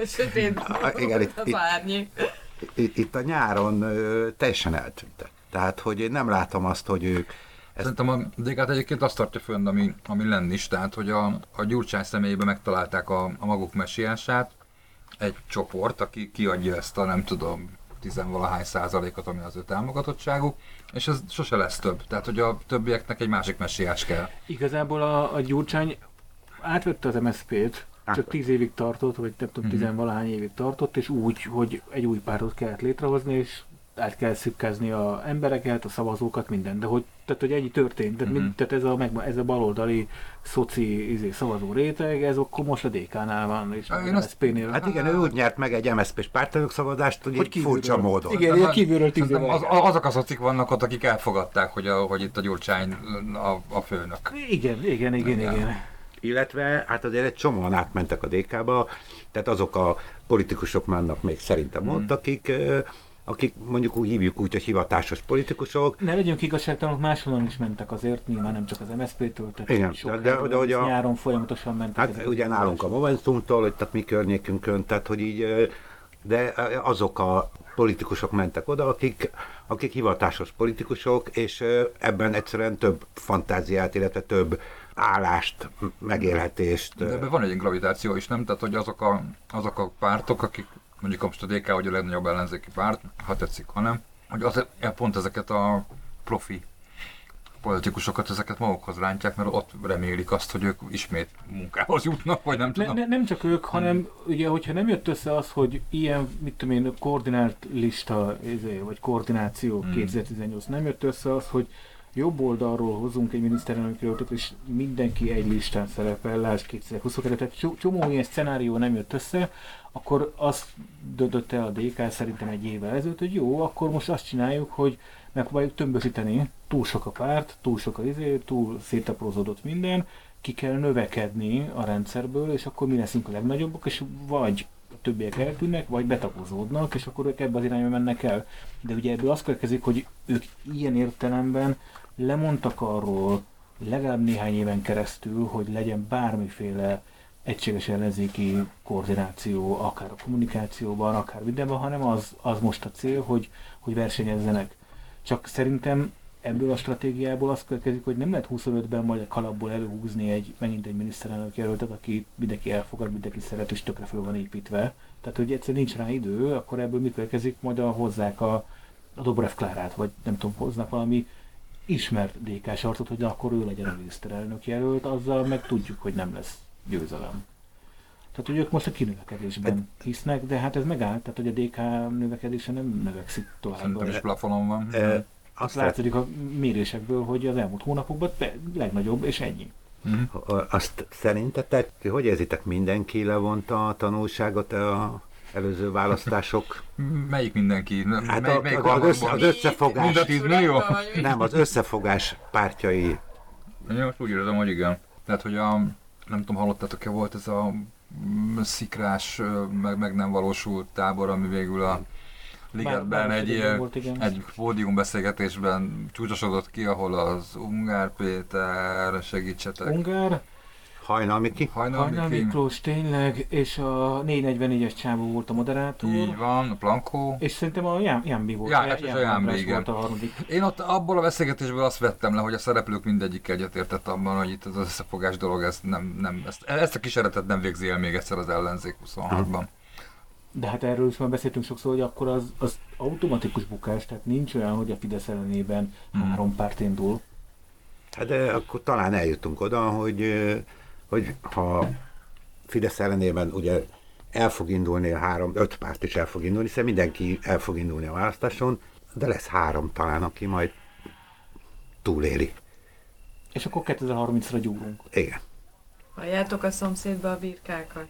Sötétben <laughs> igen, itt- itt- árnyék. itt, itt a nyáron ö, teljesen eltűntek. Tehát, hogy én nem látom azt, hogy ők ezt, Szerintem a DK-t egyébként azt tartja fönn, ami, ami lenni is, tehát hogy a, a Gyurcsány személyében megtalálták a, a maguk messiását, egy csoport, aki kiadja ezt a nem tudom, tizenvalahány százalékot, ami az ő támogatottságuk, és ez sose lesz több. Tehát, hogy a többieknek egy másik messiás kell. Igazából a, a Gyurcsány átvette az MSZP-t, csak tíz évig tartott, vagy nem tudom, Mhm. tizenvalahány évig tartott, és úgy, hogy egy új pártot kellett létrehozni, és át kell szükkezni a embereket, a szavazókat, minden. De hogy, tehát, hogy ennyi történt. Tehát, Mhm. mind, tehát ez, a, meg, ez a baloldali szoci izé, szavazó réteg, ez akkor most a DK-nál van, és Én az MSZP-nél. Hát igen, ő úgy nyert meg egy MSZP-s pártelnök szavazást, hogy, Hogy hogy furcsa kívülről. módon. Igen, ilyen kívülről tíz az, azok a szocik vannak ott, akik elfogadták, hogy, a, hogy itt a Gyurcsány a, a főnök. Igen, igen, igen, Igen. igen. Illetve hát azért egy csomóan átmentek a DK-ba, tehát azok a politikusok vannak még szerintem Hmm. ott, akik, akik mondjuk úgy hívjuk úgy, hogy hivatásos politikusok, Ne legyünk igazságtalanok, máshonnan is mentek azért, nyilván nem csak az MSZP-től, tehát Igen, sok de- de- hogy a- nyáron folyamatosan mentek. Hát ugye nálunk a Momentumtól, hogy tehát mi környékünkön, tehát hogy így, de azok a politikusok mentek oda, akik, akik hivatásos politikusok, és ebben egyszerűen több fantáziát, illetve több állást, megélhetést. De ebben van egy gravitáció is, nem? Tehát, hogy azok a, azok a pártok, akik mondjuk most a DK, hogy a legnagyobb ellenzéki párt, ha tetszik, ha nem, hogy az, pont ezeket a profi politikusokat, ezeket magukhoz rántják, mert ott remélik azt, hogy ők ismét munkához jutnak, vagy nem Ne, tudom. ne, nem csak ők, hanem ugye, hogyha nem jött össze az, hogy ilyen, mit tudom én, koordinált lista, izé, vagy koordináció Hmm. 2018, nem jött össze az, hogy jobb oldalról hozunk egy miniszterelnök jelöltet, és mindenki egy listán szerepel, lásd 2022, tehát csomó ilyen szenárió nem jött össze, akkor azt döntött el a DK szerintem egy évvel ezelőtt, hogy jó, akkor most azt csináljuk, hogy megpróbáljuk tömbösíteni, túl sok a párt, túl sok a izé, túl szétaprózódott minden, ki kell növekedni a rendszerből, és akkor mi leszünk a legnagyobbak, és vagy a többiek eltűnnek, vagy betapozódnak, és akkor ők ebbe az irányba mennek el. De ugye ebből az következik, hogy ők ilyen értelemben lemondtak arról, legalább néhány éven keresztül, hogy legyen bármiféle egységes ellenzéki koordináció, akár a kommunikációban, akár mindenben, hanem az, az most a cél, hogy, hogy versenyezzenek. Csak szerintem ebből a stratégiából az következik, hogy nem lehet 25-ben majd a kalapból előhúzni egy, megint egy miniszterelnök jelöltet, aki mindenki elfogad, mindenki szeret, és tökre föl van építve. Tehát, hogy egyszer nincs rá idő, akkor ebből mi következik, majd a, hozzák a, a Dobrev Klárát, vagy nem tudom, hoznak valami ismert DK sartot, hogy akkor ő legyen a miniszterelnök jelölt, azzal meg tudjuk, hogy nem lesz győzelem. Tehát, hogy ők most a kinövekedésben hisznek, de hát ez megállt, tehát, hogy a DK növekedése nem növekszik tovább. Szerintem is plafonon van. Ö, Azt látszik a mérésekből, hogy az elmúlt hónapokban be, legnagyobb, és ennyi. Mhm. azt szerintetek, hogy érzitek, mindenki levonta a tanulságot a előző választások? <laughs> Melyik mindenki? Hát mely, a- melyik az- össze- az összefogás. Mind a 10 millió? Nem, az összefogás pártjai. Én most úgy érzem, hogy igen. Tehát, hogy a, nem tudom, hallottátok-e volt ez a mm, szikrás, meg, meg nem valósult tábor, ami végül a Ligetben egy, ilyen, volt, igen. egy pódiumbeszélgetésben csúcsosodott ki, ahol az Ungár Péter, segítsetek, Ungár, Hajnal Miki? Hajnal Hajnal Miklós tényleg, és a 444-es csávó volt a moderátor. így van, a Plankó. És szerintem a Jám, Jambi volt. Já, és a Jambi, András igen. volt a harmadik. Én ott abból a beszélgetésből azt vettem le, hogy a szereplők mindegyik egyetértett abban, hogy itt az összefogás dolog, ez nem, nem, ezt, ezt a kísérletet nem végzi el még egyszer az ellenzék 26-ban. De hát erről is már beszéltünk sokszor, hogy akkor az, az automatikus bukás, tehát nincs olyan, hogy a Fidesz ellenében Hmm. három párt indul. Hát de akkor talán eljutunk oda, hogy, hogy ha Fidesz ellenében ugye el fog indulni a három, öt párt is el fog indulni, hiszen mindenki el fog indulni a választáson, de lesz három talán, aki majd túléli. És akkor 2030-ra gyúrunk. Igen. Halljátok a szomszédba a birkákat?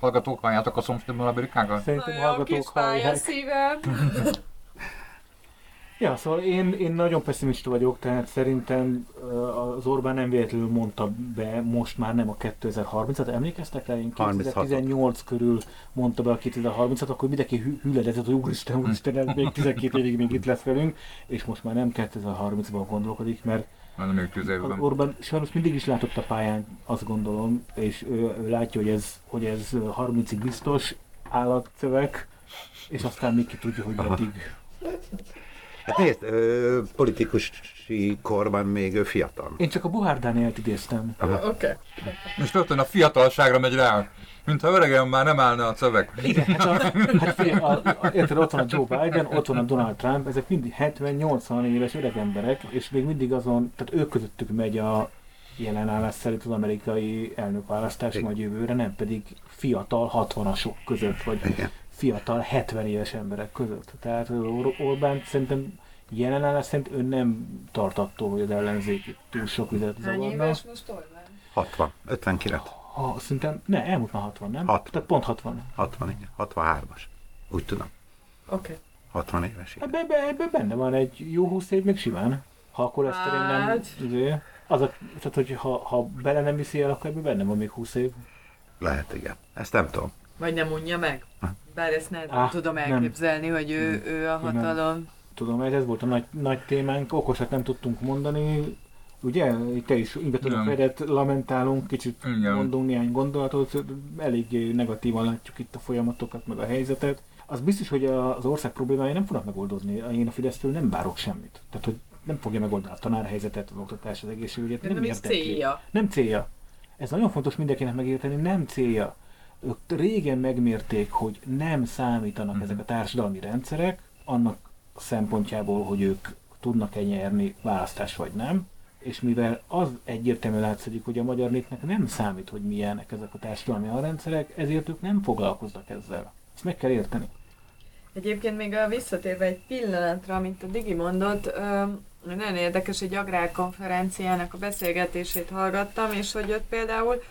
Hallgatók, halljátok a szomszédban a birikákat? Szerintem Nagyon hallgatók hallják. szívem. <laughs> Ja, szóval én, én nagyon pessimista vagyok, tehát szerintem az Orbán nem véletlenül mondta be most már nem a 2030-at, emlékeztek rá? Én 2018 körül mondta be a 2030-at, akkor mindenki hű- hüledezett, hogy úristen, úristen, ez még 12 évig még itt lesz velünk, és most már nem 2030-ban gondolkodik, mert az. Orbán sajnos mindig is látott a pályán, azt gondolom, és ő, ő látja, hogy ez, hogy ez 30-ig biztos állatszöveg, és aztán még ki tudja, hogy meddig. Hát nézd, ö, politikusi korban még ő fiatal. Én csak a Bohár Dánielt idéztem. Oké. Okay. És rögtön a fiatalságra megy rá. Mintha öregen már nem állna a szöveg. Igen, hát, a, hát figyelj, a, a, érted, ott van a Joe Biden, ott van a Donald Trump, ezek mindig 70-80 éves öreg emberek, és még mindig azon, tehát ők közöttük megy a jelenállás szerint az amerikai elnökválasztás majd jövőre, nem pedig fiatal 60-asok között, vagy Igen. Fiatal 70 éves emberek között. Tehát Or- Orbán szerintem jelenállás szerint ő nem tart attól, hogy az ellenzék túl sok vizet Hány zavarna. éves most Orbán? 60, 59, Ha, szerintem, ne, elmúlt már 60, nem? Hat. Tehát pont 60. 60, igen, 63-as. Úgy tudom, Oké. Okay. 60 éves. Ebben ebbe, ebbe benne van egy jó 20 év még simán. Ha a koleszterin nem... Hát. izé, Az a, tehát, hogy ha, ha bele nem viszi el, akkor ebben benne van még 20 év. Lehet, igen. Ezt nem tudom. Vagy nem unja meg? Bár ezt nehezen Á, tudom nem. elképzelni, hogy ő, ő a nem. hatalom. Tudom, ez, ez volt a nagy, nagy témánk, okosat nem tudtunk mondani. Ugye, te is ingatlanok Nem. fedet lamentálunk, kicsit Igen. mondunk néhány gondolatot, eléggé negatívan látjuk itt a folyamatokat, meg a helyzetet. Az biztos, hogy a- az ország problémái nem fognak megoldódni. Én a Fidesztől nem várok semmit. Tehát, hogy nem fogja megoldani a tanárhelyzetet, az oktatás, az egészségügyet. De Nem, nem célja. Nem célja. Ez nagyon fontos mindenkinek megérteni, nem célja. Ők régen megmérték, hogy nem számítanak Mhm. ezek a társadalmi rendszerek, annak szempontjából, hogy ők tudnak-e nyerni választást vagy nem, és mivel az egyértelműen látszik, hogy a magyar népnek nem számít, hogy milyenek ezek a társadalmi alrendszerek, ezért ők nem foglalkoznak ezzel. Ezt meg kell érteni. Egyébként még a visszatérve egy pillanatra, amit a Digi mondott, nagyon érdekes, egy agrárkonferenciának a beszélgetését hallgattam, és hogy ott például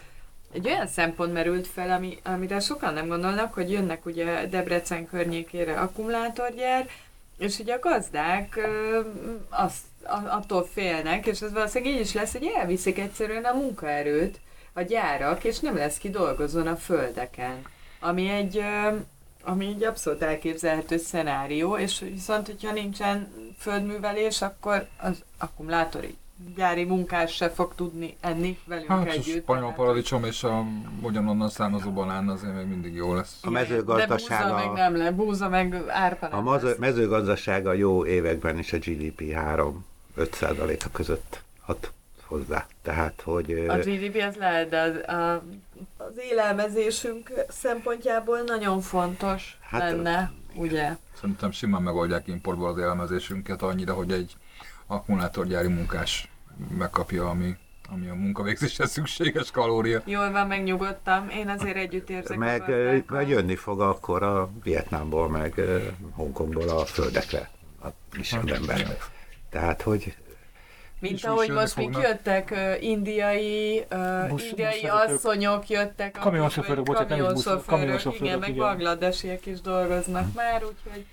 egy olyan szempont merült fel, ami, amire sokan nem gondolnak, hogy jönnek ugye Debrecen környékére akkumulátorgyár, és ugye a gazdák ö, azt, a- attól félnek, és ez valószínűleg így is lesz, hogy elviszik egyszerűen a munkaerőt a gyárak, és nem lesz ki dolgozzon a földeken. Ami egy, ö, ami egy abszolút elképzelhető szenárió, és viszont, hogyha nincsen földművelés, akkor az akkumulátori gyári munkás se fog tudni enni velünk Hát a együtt. spanyol tehát- paradicsom és a ugyanonnan származó banán azért még mindig jó lesz. A mezőgazdaság De búza a- meg nem le, búza meg árpa A lesz. mezőgazdaság a jó években is a GDP 3-5 százaléka között ad hozzá. Tehát, hogy A GDP az lehet, de az, a, az élelmezésünk szempontjából nagyon fontos Hát, hát, lenne, ugye? Szerintem simán megoldják importból az élelmezésünket annyira, hogy egy akkumulátorgyári munkás megkapja, ami, ami a munkavégzéshez szükséges kalória. Jól van, megnyugodtam. Én azért együtt érzek meg, meg jönni fog akkor a Vietnámból, meg Hongkongból a földekre a kisebb emberek. Tehát, hogy Mint is ahogy jönni most még fognak. jöttek indiai, uh, Busz- indiai buszvezetők. asszonyok jöttek. Kamionsofőrök, bocsánat, nem is busz- kamionsofőrök, kamionsofőrök, igen, meg igen. bangladesiek is dolgoznak már, úgyhogy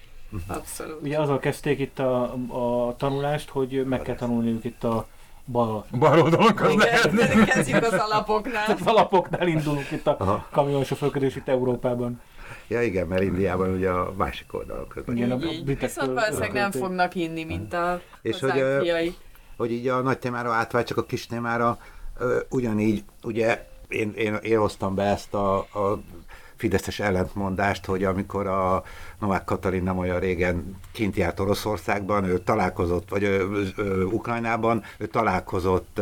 abszolút. Ugye azzal kezdték itt a, a tanulást, hogy meg kell tanulniuk itt a bal A bal oldalon az lehet. Igen, kezdjük az alapoknál. az alapoknál indulunk itt a Aha. kamionsofőrködés itt Európában. ja igen, mert Indiában ugye a másik oldalon közben. Igen, a britek Viszont valószínűleg nem fognak inni, mint a És hogy, fiai. hogy így a nagy témára átvált csak a kis témára, ugyanígy, ugye én, én, én hoztam be ezt a, a fideszes ellentmondást, hogy amikor a Novák Katalin nem olyan régen kint járt Oroszországban, ő találkozott, vagy ö, ö, Ukrajnában, ő találkozott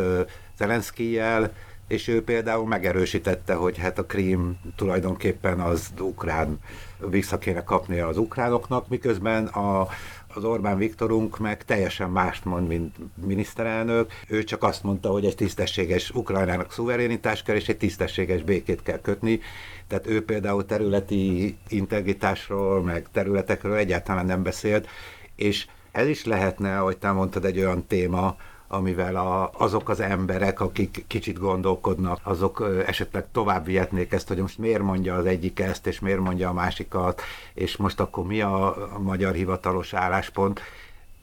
Zelenszkijel, és ő például megerősítette, hogy hát a Krím tulajdonképpen az ukrán, vissza kéne kapnia az ukránoknak, miközben a, az Orbán Viktorunk meg teljesen mást mond, mint miniszterelnök. Ő csak azt mondta, hogy egy tisztességes Ukrajnának szuverénitás kell, és egy tisztességes békét kell kötni. Tehát ő például területi integritásról, meg területekről egyáltalán nem beszélt, és ez is lehetne, ahogy te mondtad, egy olyan téma, amivel a, azok az emberek, akik kicsit gondolkodnak, azok esetleg tovább vihetnék ezt, hogy most miért mondja az egyik ezt, és miért mondja a másikat, és most akkor mi a, magyar hivatalos álláspont.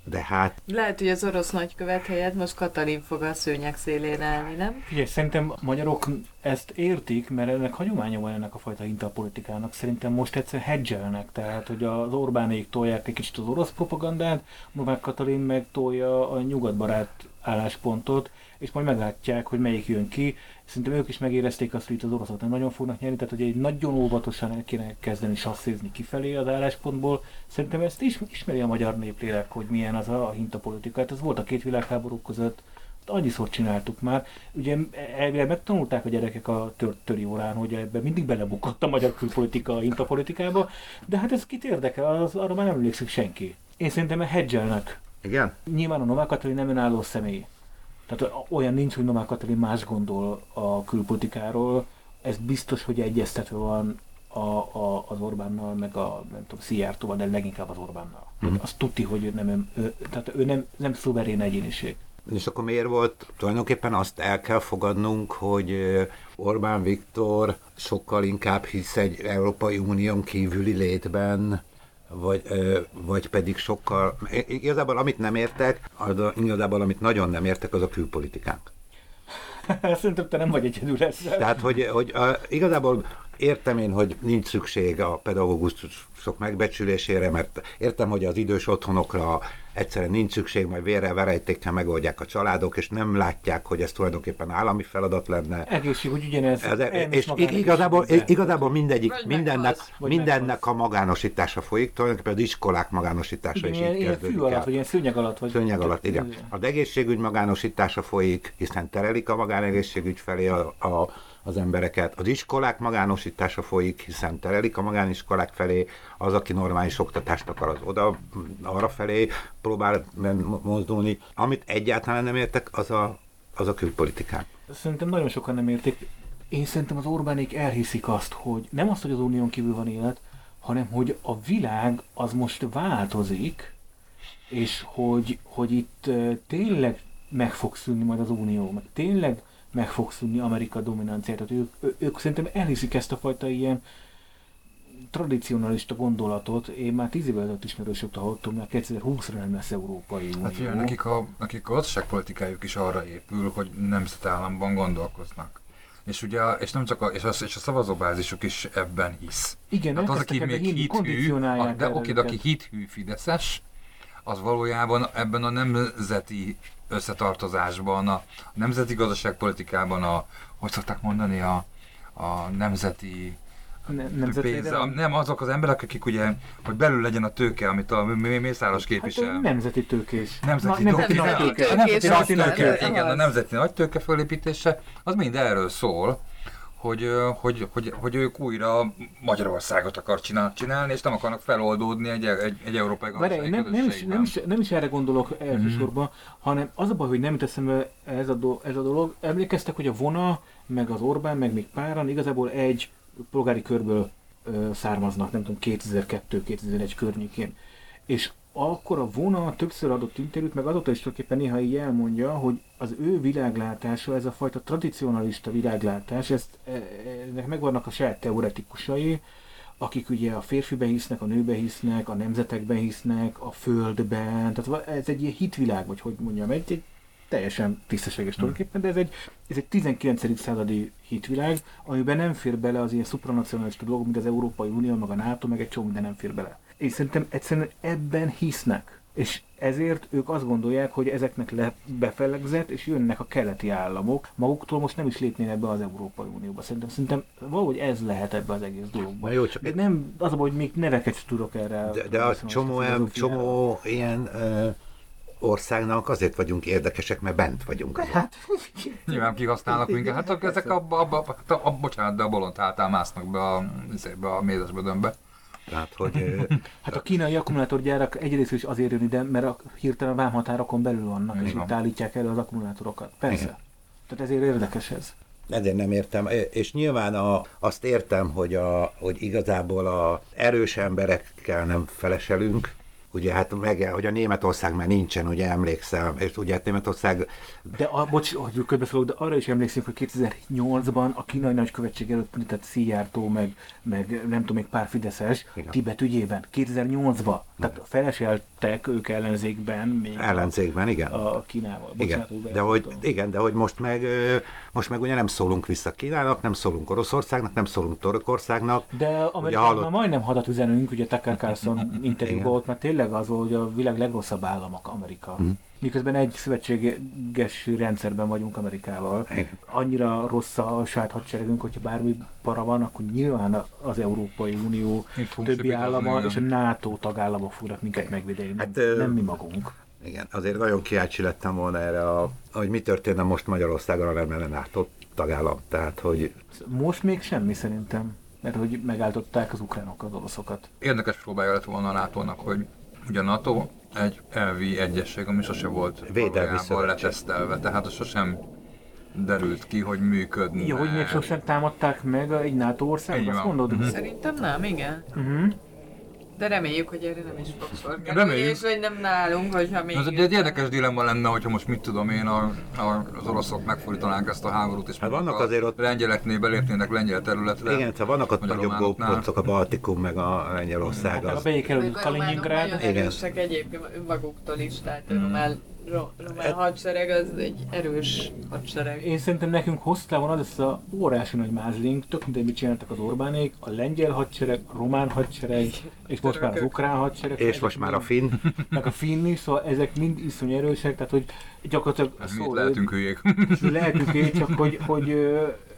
De hát... Lehet, hogy az orosz nagykövet helyett most Katalin fog a szőnyek szélén állni, nem? Ugye, szerintem a magyarok ezt értik, mert ennek hagyománya van ennek a fajta interpolitikának. Szerintem most egyszer hedgelnek, tehát hogy az Orbánék tolják egy kicsit az orosz propagandát, Novák Katalin meg tolja a nyugatbarát álláspontot, és majd meglátják, hogy melyik jön ki. Szerintem ők is megérezték azt, hogy itt az oroszok nem nagyon fognak nyerni, tehát hogy egy nagyon óvatosan el kéne kezdeni sasszézni kifelé az álláspontból. Szerintem ezt is ismeri a magyar néplélek, hogy milyen az a hintapolitika. Hát ez volt a két világháború között, annyiszor csináltuk már. Ugye elvileg megtanulták a gyerekek a tör, töri órán, hogy ebben mindig belebukott a magyar külpolitika a hintapolitikába, de hát ez kit érdekel, az, arra már nem emlékszik senki. Én szerintem hedgelnek igen? Nyilván a Novák Katalin nem önálló személy. Tehát olyan nincs, hogy Novák Katalin más gondol a külpolitikáról. Ez biztos, hogy egyeztetve van a, a, az Orbánnal, meg a nem tudom, Szijjártóval, de leginkább az Orbánnal. Mm-hmm. Azt tudti, hogy ő nem, ő, tehát ő nem, nem szuverén egyéniség. És akkor miért volt? Tulajdonképpen azt el kell fogadnunk, hogy Orbán Viktor sokkal inkább hisz egy Európai Unión kívüli létben, vagy, vagy pedig sokkal... Igazából amit nem értek, az a, igazából amit nagyon nem értek, az a külpolitikánk. <laughs> Szerintem te nem vagy egyedül ezzel. Tehát, hogy, hogy a, igazából értem én, hogy nincs szükség a pedagógusok megbecsülésére, mert értem, hogy az idős otthonokra egyszerűen nincs szükség, majd vérre verejtékkel megoldják a családok, és nem látják, hogy ez tulajdonképpen állami feladat lenne. Egészségügy ugyanez. Ez, és igazából, igazából mindegyik, vagy mindennek, az, mindennek a magánosítása folyik, tulajdonképpen az iskolák magánosítása igen, is így kezdődik fű alatt, vagy ilyen szőnyeg alatt. Vagy szőnyeg alatt, igen. Az egészségügy magánosítása folyik, hiszen terelik a magánegészségügy felé a, a az embereket. Az iskolák magánosítása folyik, hiszen terelik a magániskolák felé, az, aki normális oktatást akar, az oda, arra felé próbál mozdulni. Amit egyáltalán nem értek, az a, az a külpolitikák. Szerintem nagyon sokan nem értik. Én szerintem az Orbánék elhiszik azt, hogy nem azt, hogy az unión kívül van élet, hanem hogy a világ az most változik, és hogy, hogy itt tényleg meg fog szűnni majd az unió, meg tényleg meg fog szűnni Amerika dominanciát. Tehát ők, ők szerintem elhiszik ezt a fajta ilyen tradicionalista gondolatot. Én már tíz évvel ezelőtt ismerősöktől hallottam, mert 2020-ra nem lesz Európai Unió. Hát jön, nekik a, nekik a gazdaságpolitikájuk is arra épül, hogy nemzetállamban gondolkoznak. És ugye, és nem csak a, és a, és a szavazóbázisuk is ebben hisz. Igen, hát az, aki még hithű, de oké, de aki hithű Fideszes, az valójában ebben a nemzeti összetartozásban, a nemzeti gazdaságpolitikában, a, hogy szokták mondani, a, a nemzeti ne, pénz, nem azok az emberek, akik ugye, hogy belül legyen a tőke, amit a Mészáros hát, képvisel. Hát nemzeti tőkés. Nemzeti, Na, nemzeti nagy tőke. Nemzeti nagy tőke. Igen, a nemzeti nagy tőke fölépítése, az mind erről szól, hogy, hogy, hogy, hogy ők újra Magyarországot akar csinálni, és nem akarnak feloldódni egy, egy, egy európai gazdasági nem, nem, is, nem, is, nem is erre gondolok elsősorban, mm-hmm. hanem az a baj, hogy nem teszem ez a, do, ez a dolog. Emlékeztek, hogy a Vona, meg az Orbán, meg még páran igazából egy polgári körből ö, származnak, nem tudom, 2002-2001 környékén. És akkor a vona többször adott interjút, meg azóta is tulajdonképpen néha így elmondja, hogy az ő világlátása, ez a fajta tradicionalista világlátás, ezt, e, ennek megvannak a saját teoretikusai, akik ugye a férfiben hisznek, a nőben hisznek, a nemzetekben hisznek, a földben, tehát ez egy ilyen hitvilág, vagy hogy mondjam, egy, egy teljesen tisztességes tulajdonképpen, de ez egy, ez egy 19. századi hitvilág, amiben nem fér bele az ilyen supranacionalista dolgok, mint az Európai Unió, meg a NATO, meg egy csomó minden nem fér bele. És szerintem egyszerűen ebben hisznek. És ezért ők azt gondolják, hogy ezeknek le befelegzett, és jönnek a keleti államok. Maguktól most nem is lépnének be az Európai Unióba. Szerintem, szerintem valahogy ez lehet ebbe az egész dologban. jó, csak de nem, az a hogy még neveket tudok erre. De, de a csomó, csomó ilyen uh, országnak azért vagyunk érdekesek, mert bent vagyunk. Hát, <laughs> Nyilván kihasználnak minket. Hát akkor ezek a, a, a, a, a, bocsánat, de a bolond hátán másznak be a, be a mézesbödönbe. Tehát, hogy <laughs> hát a kínai akkumulátorgyárak egyrészt is azért jön ide, mert a hirtelen a vámhatárokon belül vannak, és Igen. itt állítják elő az akkumulátorokat. Persze. Igen. Tehát ezért érdekes ez. ezért nem értem. És nyilván a, azt értem, hogy, a, hogy igazából a erős emberekkel nem feleselünk, Ugye hát meg, hogy a Németország már nincsen, ugye emlékszem, és ugye hát Németország De a, bocs, hogy közbeszólok, de arra is emlékszünk, hogy 2008-ban a kínai nagykövetség előtt tehát Szijjártó, meg, meg nem tudom, még pár Fideszes Igen. Tibet ügyében, 2008-ban. Tehát feleseltek ők ellenzékben még ellenzékben, igen. a, Kínával. Igen, Bocsánat, hogy de hogy, igen, de hogy most meg, most meg ugye nem szólunk vissza Kínának, nem szólunk Oroszországnak, nem szólunk Törökországnak. De Amerikában hallott- majdnem hadat üzenünk, ugye Tucker Carlson <laughs> interjúban Igen. volt, mert tényleg az volt, hogy a világ legrosszabb államok Amerika. Mhm. Miközben egy szövetséges rendszerben vagyunk Amerikával. Annyira rossz a saját hadseregünk, hogyha bármi para van, akkor nyilván az Európai Unió többi állama és a NATO tagállamok fognak minket megvédeni, nem, Hát, ö, nem mi magunk. Igen, azért nagyon kíváncsi lettem volna erre, a, hogy mi történne most Magyarországon, nem lenne NATO tagállam. Tehát, hogy Most még semmi szerintem, mert hogy megálltották az ukránok az oroszokat. Érdekes próbája lett volna a NATO-nak, hogy ugye a NATO egy elvi egyesség, ami sose volt Védelmi letesztelve, tehát az sosem derült ki, hogy működne. Jó, hogy még sosem támadták meg egy NATO országot, Így azt mondod? Mhm. Szerintem nem, igen. Uh-huh. De reméljük, hogy erre nem is fog sor kerülni, Reméljük. és hogy nem nálunk, hogyha még... Ez egy, egy érdekes dilemma lenne, hogyha most mit tudom én, a, a, az oroszok megfordítanák ezt a háborút, és Hát vannak azért ott- lengyeleknél belépnének lengyel területre. igen, szóval vannak ott nagyobb gópolcok, a Baltikum, meg a Lengyelország. Hát, Az. a románok Kaliningrád, Igen. egyébként önmaguktól is, tehát Mm. Román, ro, román hadsereg az egy erős hadsereg. Én szerintem nekünk hosszú távon az lesz a órási nagy mázlink, tök mindegy, mit csináltak az Orbánék, a lengyel hadsereg, a román hadsereg, és most már az ukrán hadsereg. És most már a finn. Meg a finn is, szóval ezek mind iszony erősek, tehát hogy gyakorlatilag Hát mi szó- lehetünk hülyék. <laughs> lehetünk így, csak hogy, hogy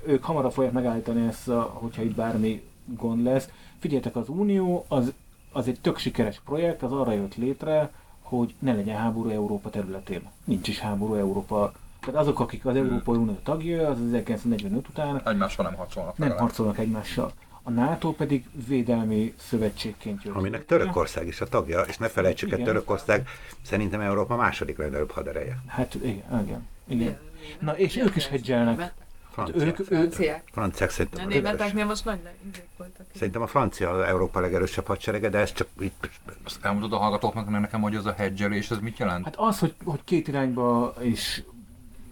ők hamarabb fogják megállítani ezt, a, hogyha itt bármi gond lesz. Figyeljetek, az Unió az, az egy tök sikeres projekt, az arra jött létre, hogy ne legyen háború Európa területén. Nincs is háború Európa. Tehát azok, akik az Európai Unió tagja, az 1945 után Egymással nem harcolnak nem legalább. harcolnak egymással. A NATO pedig védelmi szövetségként jött. Aminek. Törökország is a tagja, és ne felejtsük el. Törökország szerintem Európa második legnagyobb hadereje. Hát igen, igen. igen. Na és ők is hedzselnek. Francia. Ők, Franciák. Franciák szerintem a németeknél most nagy voltak. Szerintem a francia Európa legerősebb hadserege, de ez csak itt Azt elmondod a hallgatóknak nekem, hogy az a hedgelés, ez mit jelent? Hát az, hogy, hogy két irányba is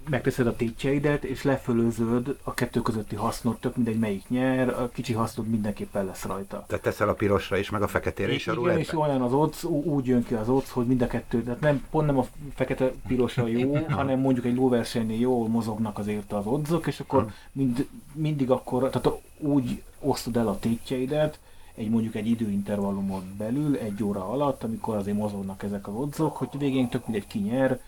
megteszed a tétjeidet, és lefölözöd a kettő közötti hasznot, tök mindegy melyik nyer, a kicsi hasznod mindenképpen lesz rajta. tehát teszel a pirosra is, meg a feketére is a Igen, és olyan az odds, úgy jön ki az odds, hogy mind a kettő, tehát nem, pont nem a fekete-piros a <laughs> jó, hanem mondjuk egy lóversenynél jól mozognak azért az oddsok, és akkor mind, mindig akkor, tehát úgy osztod el a tétjeidet, egy mondjuk egy időintervallumon belül, egy óra alatt, amikor azért mozognak ezek az oddzok, hogy végén tök mindegy ki nyer,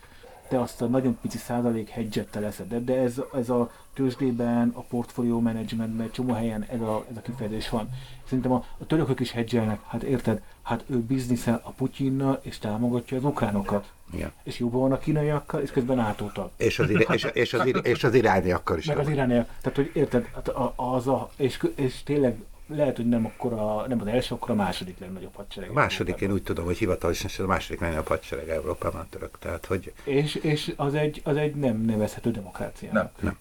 te azt a nagyon pici százalék hedgettel leszed, de ez, ez a tőzsdében, a portfólió menedzsmentben, csomó helyen ez a, ez a kifejezés van. Szerintem a, a törökök is hedgelnek, hát érted, hát ő bizniszel a Putyinnal, és támogatja az ukránokat. Igen. És jobban van a kínaiakkal, és közben nato És az, iri- és, és, az, iri- és az irániakkal is. Meg az irániak. Tehát, hogy érted, hát az a, és, és tényleg lehet, hogy nem, akkora, nem az első, akkor a második legnagyobb hadsereg. A második, én úgy tudom, hogy hivatalosan a második legnagyobb hadsereg Európában a török. Tehát, hogy És, és az, egy, az egy nem nevezhető demokrácia. Nem.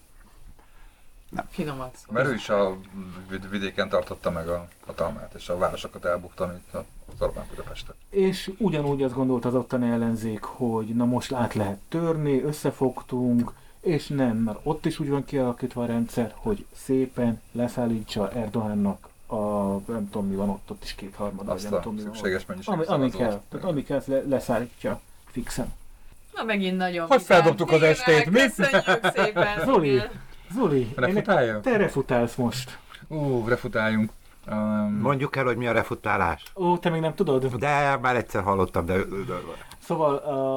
Finomat szó. Mert ő is a vid- vidéken tartotta meg a hatalmát, és a városokat elbukta, mint az Orbán Budapestet. És ugyanúgy azt gondolt az ottani ellenzék, hogy na most át lehet törni, összefogtunk, és nem, mert ott is úgy van kialakítva a rendszer, hogy szépen leszállítsa Erdoğannak a, nem tudom mi van ott, ott is kétharmada, vagy Azt nem tudom mi van. szükséges mennyiségű Ami, ami kell, tehát ami kell, le, leszállítja fixen. Na megint nagyon Hogy feldobtuk az estét, mi? Köszönjük szépen. Zoli. Zoli, Refutálja? én- te refutálsz most. Ú, refutáljunk. Um, mondjuk el, hogy mi a refutálás. Ó, te még nem tudod? De már egyszer hallottam, de... Szóval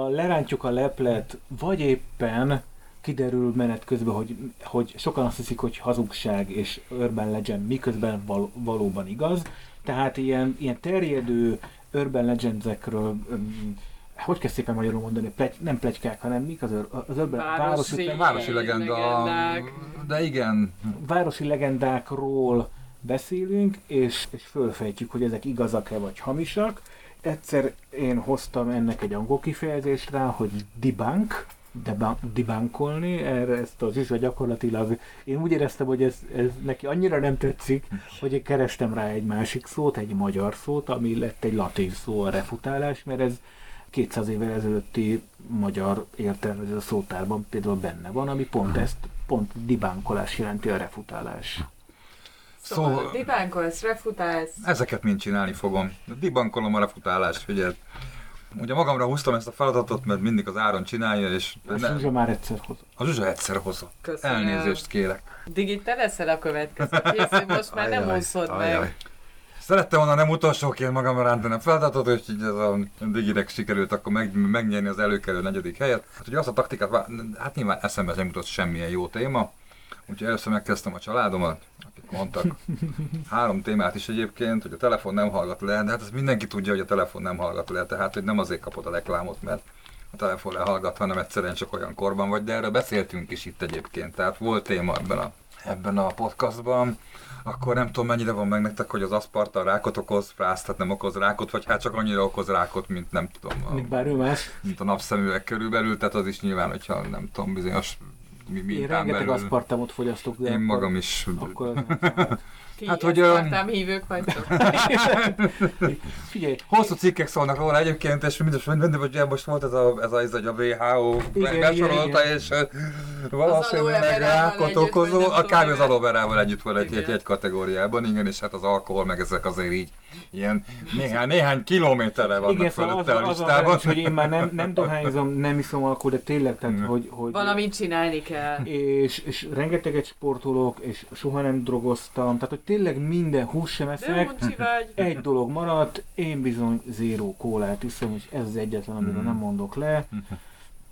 uh, lerántjuk a leplet, vagy éppen kiderül menet közben, hogy, hogy sokan azt hiszik, hogy hazugság és urban legend, miközben val- valóban igaz. Tehát ilyen, ilyen terjedő urban legendekről um, hogy kell szépen magyarul mondani, plegy, nem plegykák, hanem mik az, az örben, Városi- városi, Városi legenda, legendák. de igen, városi legendákról beszélünk, és, és fölfejtjük, hogy ezek igazak-e vagy hamisak. Egyszer én hoztam ennek egy angol kifejezést rá, hogy debunk debunkolni, erre ezt az is, hogy gyakorlatilag én úgy éreztem, hogy ez, ez neki annyira nem tetszik, hogy én kerestem rá egy másik szót, egy magyar szót, ami lett egy latin szó a refutálás, mert ez 200 évvel ezelőtti magyar értelmező a szótárban például benne van, ami pont ezt, pont debunkolás jelenti a refutálás. Szóval, Szóval- dibánkolsz, refutálsz. ezeket mind csinálni fogom. Dibankolom a refutálást, figyeld. Ugye magamra húztam ezt a feladatot, mert mindig az áron csinálja, és A ne, Zsuzsa már egyszer hozott. a Zsuzsa egyszer hozott. Köszönöm. Elnézést kérek. Digi, te leszel a következő. Most már nem Ajaj, úszod ajaj. meg. Szerettem volna nem utolsóként magamra rántani a feladatot, úgyhogy ez a Diginek sikerült akkor meg, megnyerni az előkelő negyedik helyet. Hát ugye azt a taktikát, hát nyilván eszembe nem jutott semmilyen jó téma, úgyhogy először megkezdtem a családomat, mondtak. Három témát is egyébként, hogy a telefon nem hallgat le, de hát ez mindenki tudja, hogy a telefon nem hallgat le, tehát hogy nem azért kapod a reklámot, mert a telefon lehallgat, hanem egyszerűen csak olyan korban vagy, de erről beszéltünk is itt egyébként, tehát volt téma ebben a, ebben a podcastban, akkor nem tudom mennyire van meg nektek, hogy az aszparta rákot okoz, frász, tehát nem okoz rákot, vagy hát csak annyira okoz rákot, mint nem tudom, a, Mint bármi más. mint a napszemüveg körülbelül, tehát az is nyilván, hogyha nem tudom, bizonyos mi, Én mintán rengeteg belül. aszpartamot fogyasztok, Én magam is. akkor az nem. <laughs> Ti Hát, hogy, ö, Spartám hívők vagytok. <laughs> Figyelj, Hosszú cikkek szólnak róla egyébként, és mindig, mindig hogy most volt ez a, ez a, ez a WHO Igen, besorolta, igen, és ö, valószínűleg rákot okozó, nem a kb. az mivel. aloe verával együtt van egy, egy, Igen. egy kategóriában, igen, és hát az alkohol, meg ezek azért így ilyen néhány, néhány kilométerre vannak igen, szóval az, fölötte a az a listában. szerencs, hogy én már nem, nem dohányzom, nem iszom alkohol, de tényleg, tehát, Mm. hogy, hogy Valamit csinálni kell. és, és rengeteget sportolok, és soha nem drogoztam, tehát hogy tényleg minden hús sem De eszek, <laughs> egy dolog maradt, én bizony zéró kólát iszom, és ez az egyetlen, amiről nem mondok le,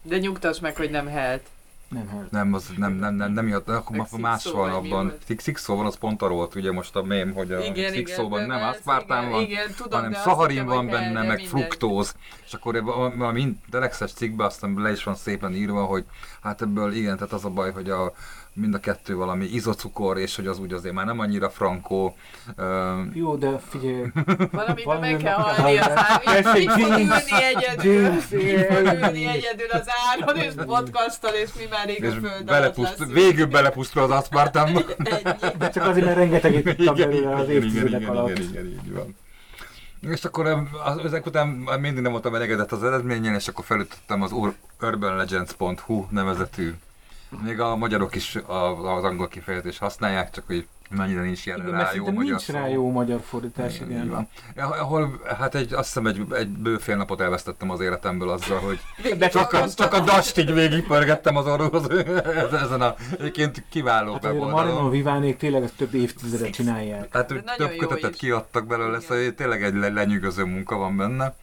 De nyugtass meg, hogy nem helt. nem hát. Nem, az nem, nem, nem, nem jött, akkor más szikszó, van abban. Szikszó van, az pont arról volt ugye most a mém, hogy a szikszóban nem aszpártán igen, van, igen, tudom, hanem szaharin van benne, meg fruktóz. És akkor a, a mind delexes cikkben aztán le is van szépen írva, hogy hát ebből igen, tehát az a baj, hogy a, mind a kettő valami izocukor, és hogy az úgy azért már nem annyira frankó. Üm, Jó, de figyelj, Valamiben Valami meg kell halni az áron, így fog ülni egyedül, így fog ülni egyedül az áron, és podcasttal, és mi már rég a föld alatt belepuszt, végül belepusztul az aszpártámba. Ennyi. de csak azért, mert rengeteget ittam belőle az igen, évtizedek igen, alatt. igen, igen, így van. És akkor az- ezek után mindig nem voltam elégedett az eredményen, és akkor felütöttem az ur- urbanlegends.hu nevezetű. Még a magyarok is a- az angol kifejezést használják, csak hogy mennyire nincs jelen Igen, rá jó magyar nincs szó. rá jó magyar fordítás, Igen, igen. van. Ahol, hát egy, azt hiszem egy, egy bő fél napot elvesztettem az életemből azzal, hogy De csak a, csak a dast így végigpörgettem az orrhoz <laughs> ezen a egyébként kiváló Hát azért a Marino weboldalon. Vivánék tényleg ezt több évtizede csinálják. Hát nagyon több kötetet is. kiadtak belőle, Igen. szóval tényleg egy le- lenyűgöző munka van benne.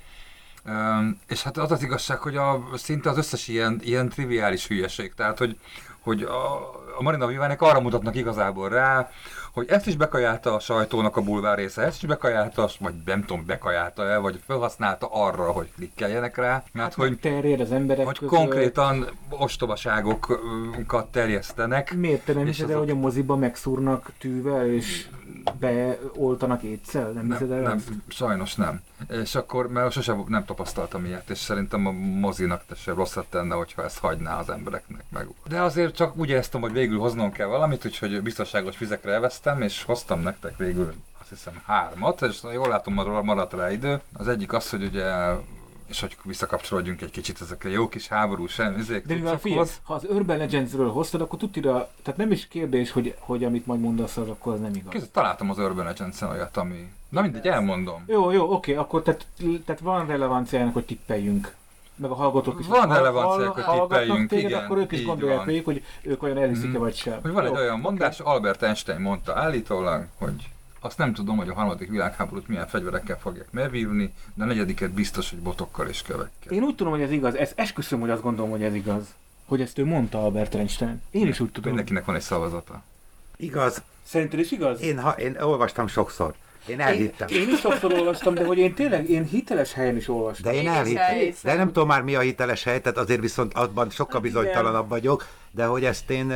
És hát az az igazság, hogy a, szinte az összes ilyen, ilyen triviális hülyeség, tehát hogy, hogy a, a Marina Vivánek arra mutatnak igazából rá, hogy ezt is bekajálta a sajtónak a bulvár része, ezt is bekajálta, vagy nem tudom, bekajálta el, vagy felhasználta arra, hogy klikkeljenek rá, mert hogy, Terjed az emberek hogy között. konkrétan ostobaságokat terjesztenek, Miért te nem el, azok- hogy a moziba megszúrnak tűvel, és beoltanak étszel? Nem Nem, nem, sajnos nem. És akkor, mert sosem nem tapasztaltam ilyet, és szerintem a mozinak se rosszat tenne, hogyha ezt hagyná az embereknek meg. De azért csak úgy éreztem, hogy végül hoznom kell valamit, úgyhogy biztonságos vizekre elvesztem, és hoztam nektek végül azt hiszem hármat, és jól látom, marad maradt rá idő. Az egyik az, hogy ugye és hogy visszakapcsolódjunk egy kicsit ezekre jó kis háborús izék, De mivel figyelj, ha az Urban Legends-ről hoztad, akkor tudtira, tehát nem is kérdés, hogy, hogy amit majd mondasz, az akkor az nem igaz. Kézzel találtam az Urban Legends-en olyat, ami... Na mindegy, elmondom. Jó, jó, oké, akkor tehát, tehát van relevanciának, hogy tippeljünk. Meg a hallgatók is. Van hall- hogy tippeljünk, téged, igen, akkor ők is gondolják végig, hogy ők olyan elhiszik-e Mhm. vagy sem. Hogy van egy Jó, olyan oké. mondás, Albert Einstein mondta állítólag, hogy azt nem tudom, hogy a harmadik világháborút milyen fegyverekkel fogják megvívni, de a negyediket biztos, hogy botokkal és kövekkel. Én úgy tudom, hogy ez igaz. Ez esküszöm, hogy azt gondolom, hogy ez igaz. Hogy ezt ő mondta Albert Einstein. Én is úgy tudom. Mindenkinek van egy szavazata. Igaz, Szerinted is igaz? én, ha, én olvastam sokszor. Én elhittem. Én is sokszor olvastam, de hogy én tényleg, én hiteles helyen is olvastam. De én Én elhittem. De nem tudom már mi a hiteles hely, tehát azért viszont abban sokkal Hát bizonytalanabb vagyok, de hogy ezt én,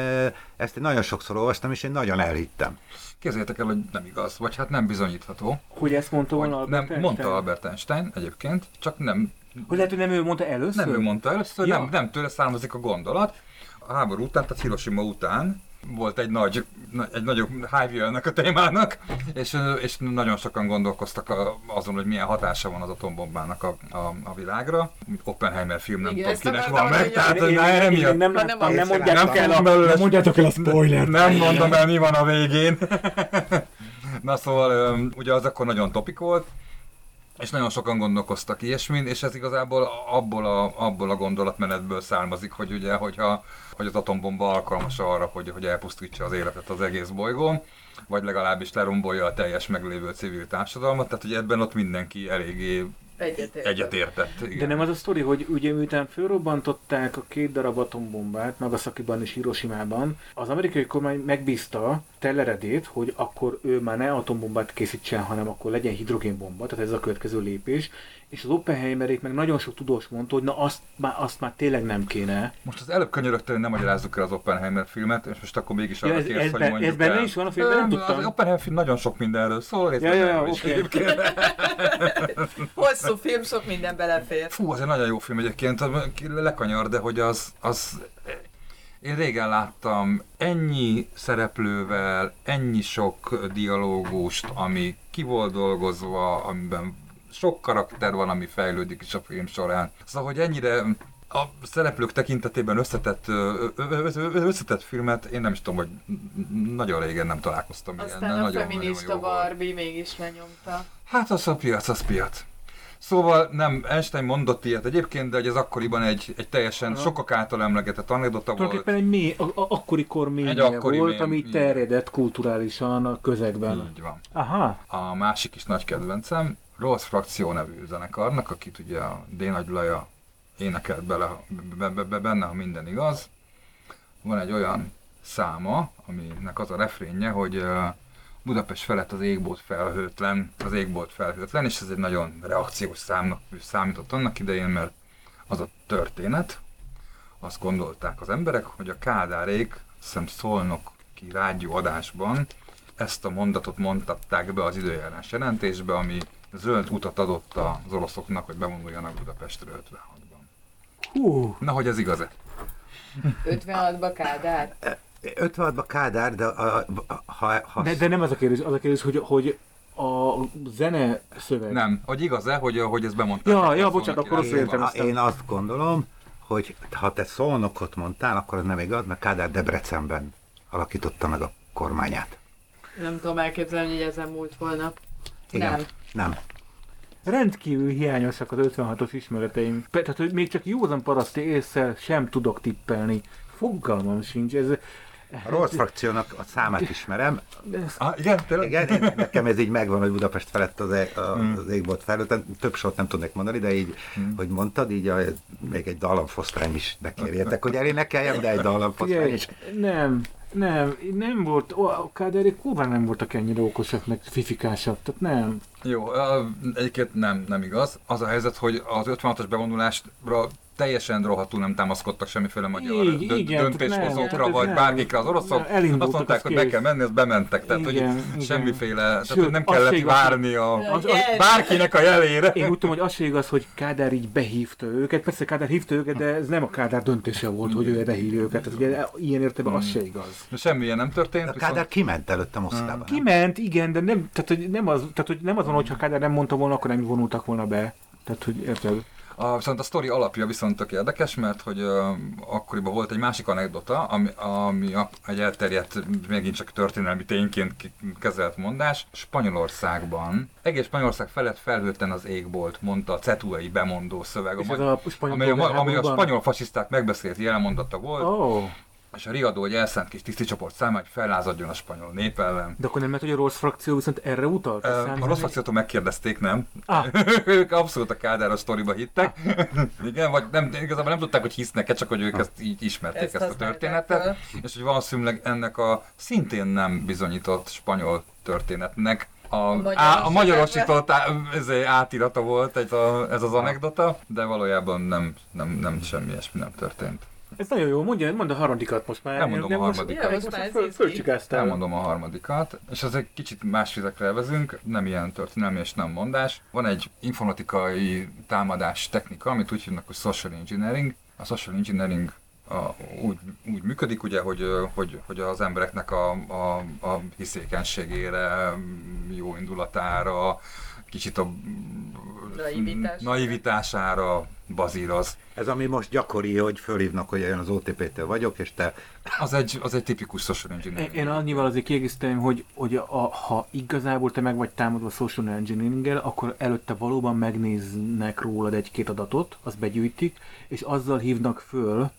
ezt én nagyon sokszor olvastam, és én nagyon elhittem. Képzeljétek el, hogy nem igaz, vagy hát nem bizonyítható. Hogy ezt mondta volna nem, Albert mondta Einstein? Albert Einstein egyébként, csak nem, Hogy lehet, hogy nem ő mondta először? nem ő mondta először, Ja. nem, nem tőle származik a gondolat. A háború után, tehát Hiroshima után volt egy nagy, na- egy nagyobb hype ennek a témának, és, és nagyon sokan gondolkoztak azon, hogy milyen hatása van az atombombának a, a, a világra. Oppenheimer film, nem Igen, tudom kinek van meg, tehát Én, nem, én, én nem láttam, nem mondjátok el, a, belőle- nem mondjátok el a spoilert. nem mondom el, mi van a végén. <laughs> Na szóval, ugye az akkor nagyon topik volt, és nagyon sokan gondolkoztak ilyesmin, és ez igazából abból a, abból a gondolatmenetből származik, hogy ugye, hogyha, hogy az atombomba alkalmas arra, hogy, hogy elpusztítsa az életet az egész bolygón, vagy legalábbis lerombolja a teljes meglévő civil társadalmat, tehát hogy ebben ott mindenki eléggé Egyetért. egyetértett. Igen. De nem az a sztori, hogy ugye miután fölrobbantották a két darab atombombát, Nagasakiban és Hiroshima-ban, az amerikai kormány megbízta Telleredét, hogy akkor ő már ne atombombát készítsen, hanem akkor legyen hidrogénbomba, tehát ez a következő lépés. És az Oppenheimerék meg nagyon sok tudós mondta, hogy na azt már, azt már tényleg nem kéne. Most az előbb könyörögtől nem magyarázzuk el az Oppenheimer filmet, és most akkor mégis Ja, arra ez- kérsz, ez hogy be- mondjuk ez benne el. is van a filmben? Nem Az tudtam. Oppenheimer film nagyon sok mindenről szól, Ja, ja, ja, egyébként. <laughs> Hosszú film, sok minden belefér. Fú, az egy nagyon jó film egyébként, az lekanyar, de hogy az, az én régen láttam ennyi szereplővel, ennyi sok dialógust, ami ki volt dolgozva, amiben sok karakter van, ami fejlődik is a film során. Szóval, hogy ennyire a szereplők tekintetében összetett, összetett filmet, én nem is tudom, hogy nagyon régen nem találkoztam Aztán ilyennel. a nagyon, feminista nagyon volt. Barbie mégis lenyomta. Hát az a piac, az piac. Szóval nem, Einstein mondott ilyet egyébként, de hogy ez akkoriban egy, egy teljesen Aha. sokak által emlegetett anekdota volt. Tulajdonképpen egy mély, a, a, akkori kor mémje akkori volt, mém, ami terjedett kulturálisan a közegben. Így van. Aha, A másik is nagy kedvencem, Rossz Frakció nevű zenekarnak, akit ugye a D. Nagy Laja énekelt bele, be, be, be, benne, ha minden igaz. Van egy olyan száma, aminek az a refrénje, hogy Budapest felett az égbolt felhőtlen, az égbolt felhőtlen, és ez egy nagyon reakciós számnak számított annak idején, mert az a történet, azt gondolták az emberek, hogy a Kádárék, hiszem Szolnoki rádió adásban ezt a mondatot mondtatták be az időjárás jelentésbe, ami zöld utat adott az oroszoknak, hogy bevonuljanak Budapestről 56-ban. hú, Na, hogy ez igaz-e? 56-ba Kádár. 56-ban Kádár, de a, a, ha, ha de, de nem az a kérdés, az a kérdés, hogy, hogy a zene szöveg. Nem. Hogy igaz-e, hogy, hogy ezt bemondták? Ja, ja, bocsánat, akkor azt értem. aztán- én azt gondolom, hogy ha te szolnokot mondtál, akkor az nem igaz, mert Kádár Debrecenben alakította meg a kormányát. Nem tudom elképzelni, hogy ezen múlt volna. Igen. Nem. Nem. Rendkívül hiányosak az 56-os ismereteim. Tehát, hogy még csak józan paraszti észre sem tudok tippelni. Fogalmam sincs. Ez, A Rossz frakciónak a számát ismerem. Ah, igen? Igen, én, nekem ez így megvan, hogy Budapest felett az, e- a, Hmm. az égbolt felett. Több sort nem tudnék mondani, de így, hogy mondtad, így a, még egy dallamfosztrány is ne kérjetek, <laughs> hogy elénekeljem, de egy dallamfosztrány Figyelj, is. nem, nem, nem volt, a káderék kurván nem voltak ennyire okosak, meg fifikásak, tehát nem. Jó, egyébként nem, nem igaz. Az a helyzet, hogy az 56-os bevonulásra teljesen rohadtul nem támaszkodtak semmiféle magyar Így, dö- igen, döntéshozókra, nem, vagy tehát bárkikre az nem. oroszok. Elindultak, Azt mondták, az hogy be kell menni, azt bementek. Tehát, Igen, hogy igen. semmiféle, tehát, Sőt, hogy nem kellett igaz, várni a, Az, az, bárkinek a jelére. én úgy tudom, hogy az se igaz, hogy Kádár így behívta őket. Persze Kádár hívta őket, de ez nem a Kádár döntése volt, hogy ő behívja őket. Tehát ugye ilyen értelemben az se igaz. Semmilyen nem történt. A Kádár kiment előtte Moszkvába. nem? Kiment, igen, de nem, tehát, hogy nem, az, tehát, hogy nem az van, hogy ha Kádár nem mondta volna, akkor nem vonultak volna be. Tehát, hogy érted? A, viszont a sztori alapja viszont tök érdekes, mert hogy uh, akkoriban volt egy másik anekdota, ami, ami a, egy elterjedt, megint csak történelmi tényként kezelt mondás. Spanyolországban, egész Spanyolország felett felhőtten az égbolt, mondta a cetuai bemondó szöveg, amely, a spanyol amely, a, amely a spanyol fasiszták megbeszélt jelmondata volt, oh. És a riadó egy elszánt kis tiszticsoport számára, hogy fellázadjon a spanyol nép ellen. de akkor nem mert, hogy a rossz frakció viszont erre utalt? Aztán- A rossz frakciótól megkérdezték, nem? Ah. <laughs> ők abszolút a Kádár a sztoriba hittek. <laughs> Igen, vagy nem, igazából nem tudták, hogy hisznek-e, csak hogy ők ezt így ismerték ezt, Ezt a történetet. fel. És hogy valószínűleg ennek a szintén nem bizonyított spanyol történetnek a, á, a magyarosított á, ez átirata volt ez, a, ez az anekdota, de valójában nem, nem, nem semmi ilyesmi nem történt. Ez nagyon jó, mondja, mondd a harmadikat most már. Nem mondom a most- harmadikat. Ja, most, most már most fölcsikáztál. Elmondom a harmadikat, és az egy kicsit más vizekre elvezünk, nem ilyen történelmi és nem mondás. Van egy informatikai támadás technika, amit úgy hívnak, hogy social engineering. A social engineering a, úgy, úgy működik, ugye, hogy, hogy, hogy az embereknek a, a, a hiszékenységére, jó indulatára, kicsit a Naivitásra. naivitására bazíroz. Ez ami most gyakori, hogy fölhívnak, hogy olyan az OTP-től vagyok, és te Az egy, az egy tipikus social engineering. én annyival azért kiegészíteném, hogy, hogy a, ha igazából te meg vagy támadva social engineering akkor előtte valóban megnéznek rólad egy-két adatot, azt begyűjtik, és azzal hívnak föl,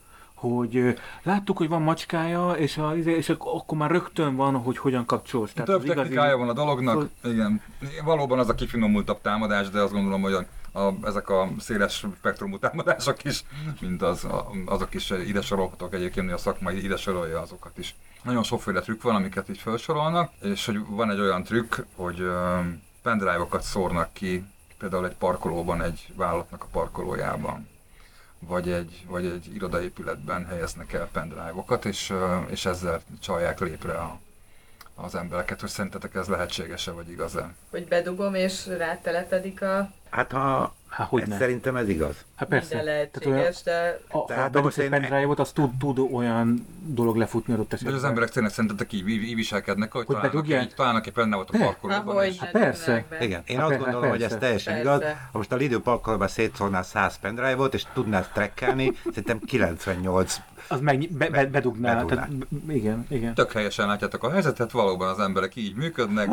hogy láttuk, hogy van macskája, és, a, izé, és ak- akkor már rögtön van, hogy hogyan kapcsolsz. Több az igazi- technikája van a dolognak, Föl- igen. Valóban az a kifinomultabb támadás, de azt gondolom, hogy a, a, ezek a széles spektrumú támadások is, mint az, a, azok is ide sorolhatók egyébként, a szakmai ide sorolja azokat is. Nagyon sokféle trükk van, amiket így felsorolnak, és hogy van egy olyan trükk, hogy pendrive-okat szórnak ki, például egy parkolóban, egy vállalatnak a parkolójában vagy egy, vagy egy irodaépületben helyeznek el pendrive-okat, és, és ezzel csalják lépre a, az embereket, hogy szerintetek ez lehetséges-e, vagy igaz-e? Hogy bedugom és rátelepedik a Hát ha Há, hogy ez ne. szerintem ez igaz. Hát persze. minden Tehát olyan, lehetséges, de a, Tehát most egy én- pendrive-ot, az tud, tud olyan dolog lefutni adott De esetben. hogy az emberek tényleg szerintetek így, így, így viselkednek, hogy, Hogy találnak, bedugják? egy, találnak egy pendrive-ot a parkolóban, és Hát persze. Igen, én Hát azt gondolom, hogy ez persze. teljesen Persze. igaz. Ha most a Lidl parkolóban szétszórnál 100 pendrive-ot, és tudnál trekkelni, szerintem 98 Az meg be, be, bedugná. Bedugná. Tehát, igen, igen. Tök helyesen látjátok a helyzetet, valóban az emberek így működnek,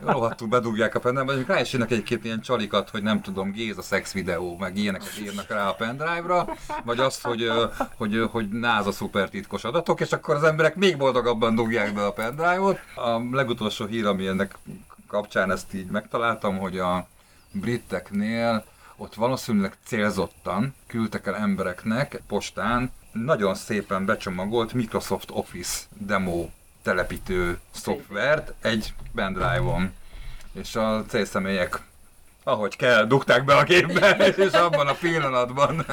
rohadtul bedugják a pendrive-ba, és rá is jönnek egy-két ilyen csalikat, hogy nem tudom, géz a szex videó, meg ilyeneket írnak rá a pendrive-ra, vagy azt, hogy, hogy, hogy NASA szuper titkos adatok, és akkor az emberek még boldogabban dugják be a pendrive-ot. A legutolsó hír, ami ennek kapcsán ezt így megtaláltam, hogy a briteknél ott valószínűleg célzottan küldtek el embereknek postán nagyon szépen becsomagolt Microsoft Office demo telepítő szoftvert egy pendrive-on. És a célszemélyek ahogy kell, dugták be a gépbe, <laughs> és abban a pillanatban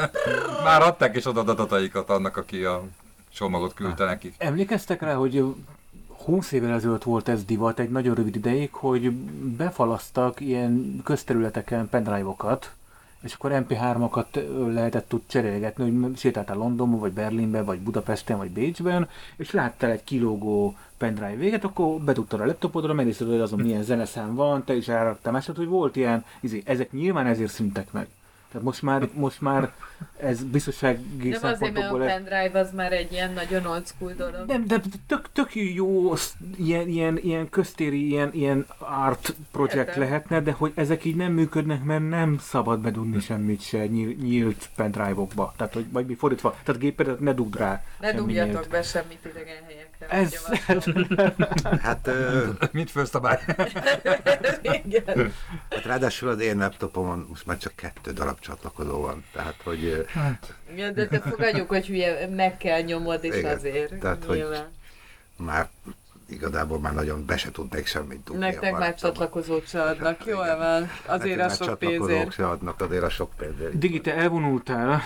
már adták is oda adataikat annak, aki a csomagot küldte nekik. Emlékeztek rá, hogy 20 évvel ezelőtt volt ez divat egy nagyon rövid ideig, hogy befalasztak ilyen közterületeken pendrive-okat, és akkor MP3-akat lehetett tud cserélgetni, hogy sétáltál Londonba, vagy Berlinbe, vagy Budapesten, vagy Bécsben, és láttál egy kilógó pendrive véget, akkor bedugtad a laptopodra, megnézted, hogy azon milyen zeneszám van, te is elraktál másodat, hogy volt ilyen, izé, ezek nyilván ezért szűntek meg. Tehát most már, most már ez biztonsági nem azért, mert a pendrive az már egy ilyen nagyon old school dolog. nem, de tök, tök jó ilyen, ilyen, ilyen köztéri, ilyen, ilyen art project Értem. lehetne, de hogy ezek így nem működnek, mert nem szabad bedugni semmit se nyílt, nyílt pendrive-okba. Tehát, hogy vagy mi fordítva, tehát gépedet ne dugd rá Ne dugjatok nyílt. be semmit idegen helyekre. Ez. Hát, ö, Mit főszabály? <laughs> Hát ráadásul az én laptopomon most már csak kettő darab csatlakozó van. Tehát, hogy ö, Ja, de te fogadjuk, hogy hülye, meg kell nyomod, és Igen. azért. Tehát, hogy már igazából már nagyon be se tudnék semmit dugni. Nektek már csatlakozót se adnak, jól van. Azért Nekünk a már sok csatlakozók pénzért. se adnak azért a sok pénzért. Digi, te elvonultál,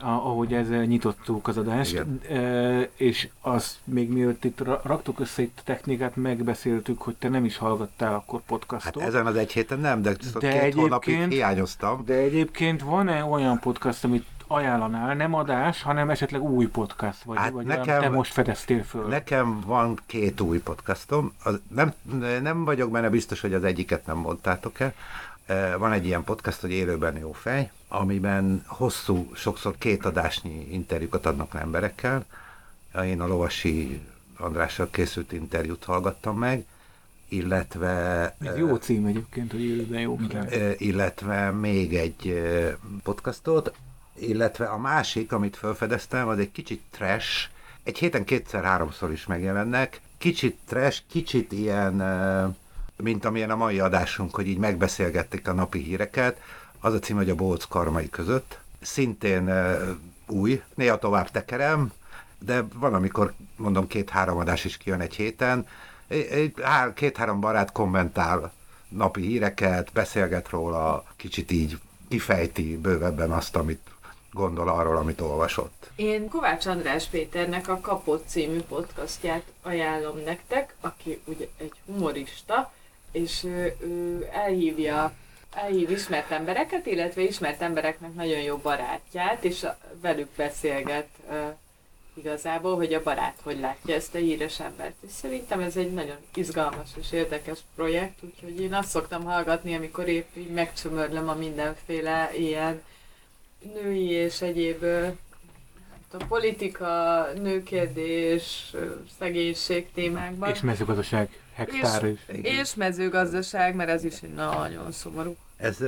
ahogy ezzel nyitottuk az adást, Igen. e, és azt még mielőtt itt ra- raktuk össze itt a technikát, megbeszéltük, hogy te nem is hallgattál akkor Hát podcastot. ezen az egy héten nem, de, de két hónapig hiányoztam. De egyébként van-e olyan podcast, amit ajánlanál, nem adás, hanem esetleg új podcast, vagy, Hát vagy nekem- olyan, te most fedeztél föl? Nekem van két új podcastom, az nem, nem vagyok benne biztos, hogy az egyiket nem mondtátok-e. Eh, Van egy ilyen podcast, hogy élőben jó fej, amiben hosszú, sokszor két adásnyi interjúkat adnak emberekkel. Én a Lovasi Andrással készült interjút hallgattam meg, illetve Ez jó cím egyébként, hogy élőben jó. Ö, illetve még egy ö, podcastot, illetve a másik, amit felfedeztem, az egy kicsit trash, egy héten kétszer-háromszor is megjelennek, kicsit trash, kicsit ilyen, ö, mint amilyen a mai adásunk, hogy így megbeszélgették a napi híreket, az a cím, hogy a Bóc karmai között, szintén ö, új, néha tovább tekerem, de van, amikor mondom két-három adás is kijön egy héten, két-három barát kommentál napi híreket, beszélget róla, kicsit így kifejti bővebben azt, amit gondol arról, amit olvasott. Én Kovács András Péternek a Kapott című podcastját ajánlom nektek, aki ugye egy humorista, és ő, ő elhívja elhív ismert embereket, illetve ismert embereknek nagyon jó barátját, és a, velük beszélget uh, igazából, hogy a barát hogy látja ezt a híres embert. És szerintem ez egy nagyon izgalmas és érdekes projekt, úgyhogy én azt szoktam hallgatni, amikor épp így megcsömörlöm a mindenféle ilyen női és egyéb a politika, nőkérdés, szegénység témákban. És mezőgazdaság, hektár és, és, és mezőgazdaság, mert ez is egy nagyon szomorú. Ez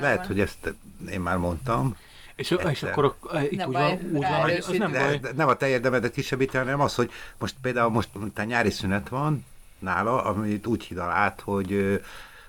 lehet, hogy ezt én már mondtam. És, és akkor itt Nem úgy baj, van, úgy van hogy az nem baj. de nem a te érdemedet kisebbíteni, hanem az, hogy most például most a nyári szünet van nála, amit úgy hid át, hogy,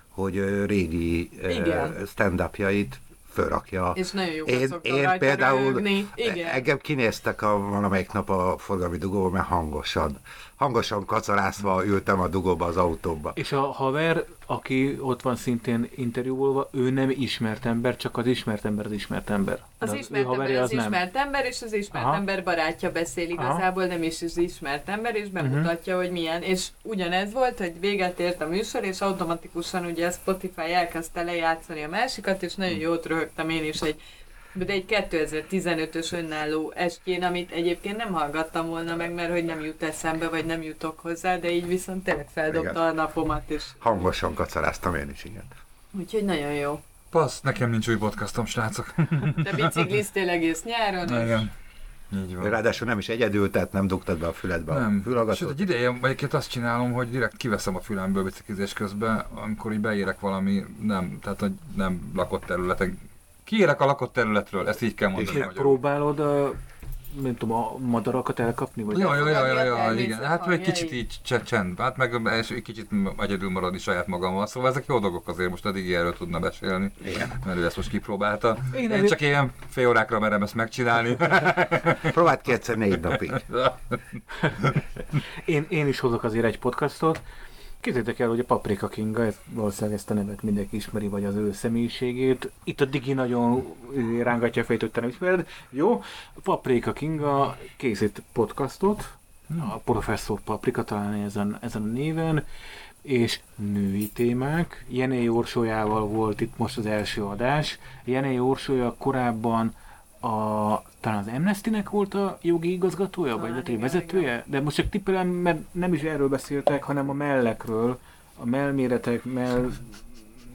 hogy régi Igen. stand-upjait fölrakja. És nagyon jó Én, én például. Igen. engem kinéztek a, valamelyik nap a forgalmi dugóba, mert hangosan, hangosan kacarászva ültem a dugóba az autóba. És a haver, aki ott van szintén interjúolva, ő nem ismert ember, csak az ismert ember az ismert ember. Az De ismert ember az, nem. ismert ember, és az ismert Aha. ember barátja beszél igazából, nem is az ismert ember, és bemutatja, Mhm. hogy milyen. És ugyanez volt, hogy véget ért a műsor, és automatikusan ugye Spotify elkezdte lejátszani a másikat, és nagyon jót röhögtem én is egy de egy 2015-ös önálló estjén, amit egyébként nem hallgattam volna meg, mert hogy nem jut eszembe, vagy nem jutok hozzá, de így viszont tényleg feldobta Igen. a napomat, és Hangosan kacaráztam én is, igen. úgyhogy nagyon jó. Passz, nekem nincs új podcastom, srácok. Te bicikliztél egész nyáron, és Igen. Így van. Ráadásul nem is egyedül, tehát nem dugtad be a füledbe Nem. a Sőt, egy ideje egyébként azt csinálom, hogy direkt kiveszem a fülemből biciklizés közben, amikor így beérek valami, nem, tehát hogy nem lakott területen. Kiérek a lakott területről, ezt így kell És mondani. magyarul. próbálod a, nem tudom, a madarakat elkapni? Vagy Ja, ja, ja, ja, ja, igen. Hát egy kicsit így cse- csend, hát meg és egy kicsit egyedül maradni saját magammal, szóval ezek jó dolgok azért, most eddig erről tudna beszélni, Igen. mert ő ezt most kipróbálta. Én Én csak ilyen fél órákra merem ezt megcsinálni. <laughs> Próbáld ki egyszer négy napig. <laughs> Én, én is hozok azért egy podcastot. Képzeljétek el, hogy a Paprika Kinga, ez, valószínűleg ezt a nevet mindenki ismeri, vagy az ő személyiségét. Itt a Digi nagyon rángatja a fejét, hogy te nem ismered. Jó, Paprika Kinga készít podcastot, a Professzor Paprika, talán ezen, ezen a néven, és női témák. Jenei Orsójával volt itt most az első adás. Jenei Orsója korábban a, talán az Amnesty-nek volt a jogi igazgatója, vagy Talán vezető, igen, vezetője? De most csak tippelem, mert nem is erről beszéltek, hanem a mellekről, a mellméretek, mell,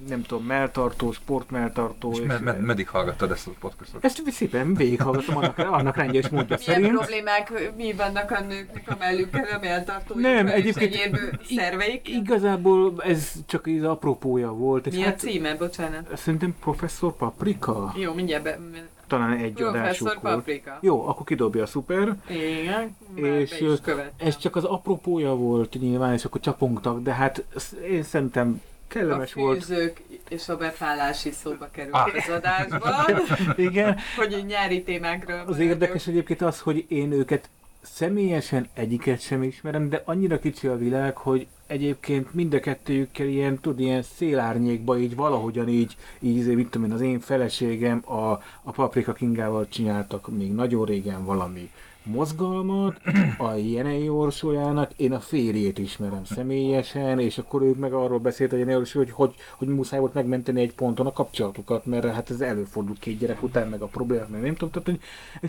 nem tudom, melltartó, sportmelltartó. És med- med- meddig hallgattad ezt a podcastot? ezt szépen végighallgatom annak, annak rendje és módja Milyen szerint. problémák mi vannak a nőknek a mellükkel, a melltartójuk Nem, és egyébként- egyéb szerveik? Igazából ez csak az apropója volt. És Mi a hát, címe, bocsánat? Szerintem Professzor Paprika? Jó, mindjárt be... Talán egy Professzor adásuk volt. Paprika. Jó, akkor kidobja, szuper. Igen, És, be is követtem. Ez csak az apropója volt nyilván, és akkor csapongtak, de hát én szerintem kellemes a volt. fűzők és a befállás is szóba került Ah. az adásban, <laughs> Igen, hogy a nyári témákról az érdekes egyébként az, hogy én őket személyesen egyiket sem ismerem, de annyira kicsi a világ, hogy egyébként mind a kettőjükkel ilyen, tud, ilyen szélárnyékba így valahogyan így, így mit tudom én, az én feleségem a, a Paprika Kingával csináltak még nagyon régen valami mozgalmat, a Jenei Orsójának, én a férjét ismerem személyesen, és akkor ők meg arról beszélt a Jenei Orsó, hogy, hogy, hogy muszáj volt megmenteni egy ponton a kapcsolatukat, mert hát ez előfordult két gyerek után, meg a problémák, meg nem tudom, tehát, hogy,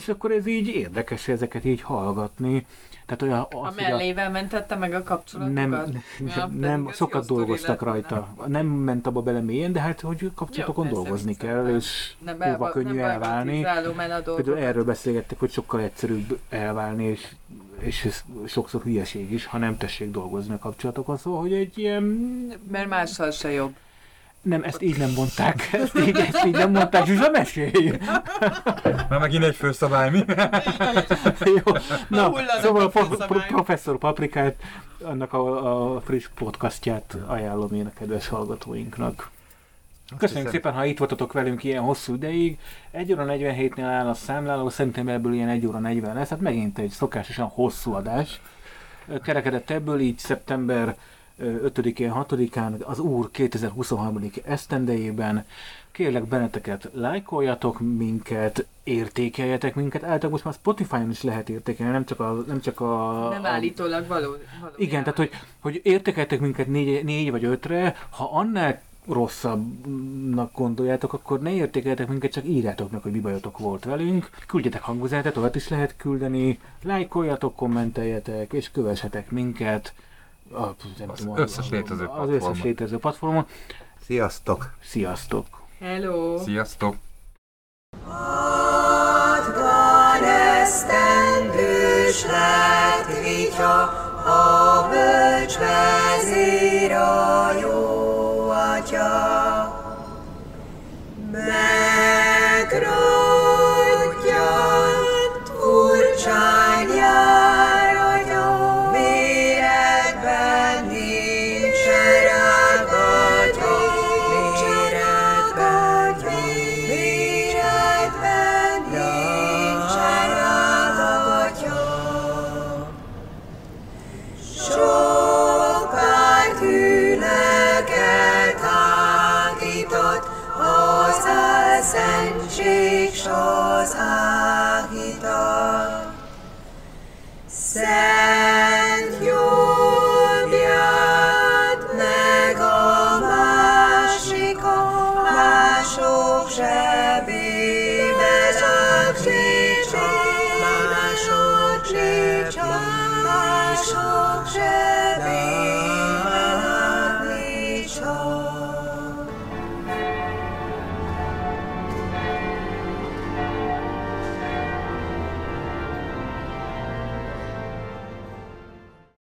és akkor ez így érdekes ezeket így hallgatni. Tehát olyan, az, A mellével mentette meg a kapcsolatokat? nem, Ja, nem, sokat dolgoztak rajta. Nem ment abba bele mélyen, de hát, hogy kapcsolatokon Jó, dolgozni kell, nem. és Nem hova könnyű nem elválni. a Például erről beszélgettek, hogy sokkal egyszerűbb elválni, és, és ez sokszor hülyeség is, ha nem tessék dolgozni a kapcsolatokon. Szóval, hogy egy ilyen... Mert mással se jobb. Nem, ezt így nem mondták. <laughs> Ezt így, ezt így nem mondták. Zsuzsa, mesélj! <laughs> Már megint egy főszabály, mi? <laughs> Jó. Na, szóval a pro- pro- professzor Paprikát, annak a, a friss podcastját ajánlom én a kedves hallgatóinknak. Köszönjük hiszem- szépen, ha itt voltatok velünk ilyen hosszú ideig. 1 óra 47-nél áll a számláló, szerintem ebből ilyen 1 óra 40 lesz, hát megint egy szokásosan hosszú adás. Kerekedett ebből, így szeptember 5-én, 6-án az Úr 2023. esztendejében. Kérlek benneteket, lájkoljatok minket, értékeljetek minket. Általában most már Spotify-on is lehet értékelni, nem csak a... Nem, csak a, Nem állítólag való. való igen, tehát hogy, hogy értékeltek minket négy, négy vagy ötre, ha annál rosszabbnak gondoljátok, akkor ne értékeljetek minket, csak írjátok meg, hogy mi bajotok volt velünk. Küldjetek hangüzenetet, olyat is lehet küldeni, lájkoljatok, kommenteljetek, és kövessetek minket. A, nem Az tudom, összes létező Az platformon. összes létező platformon. Sziasztok! Sziasztok! Hello! Sziasztok! Hatvan esztendős lett vitya, a bölcs vezér a jó atya, megradjad furcsán. az áhítat. Szent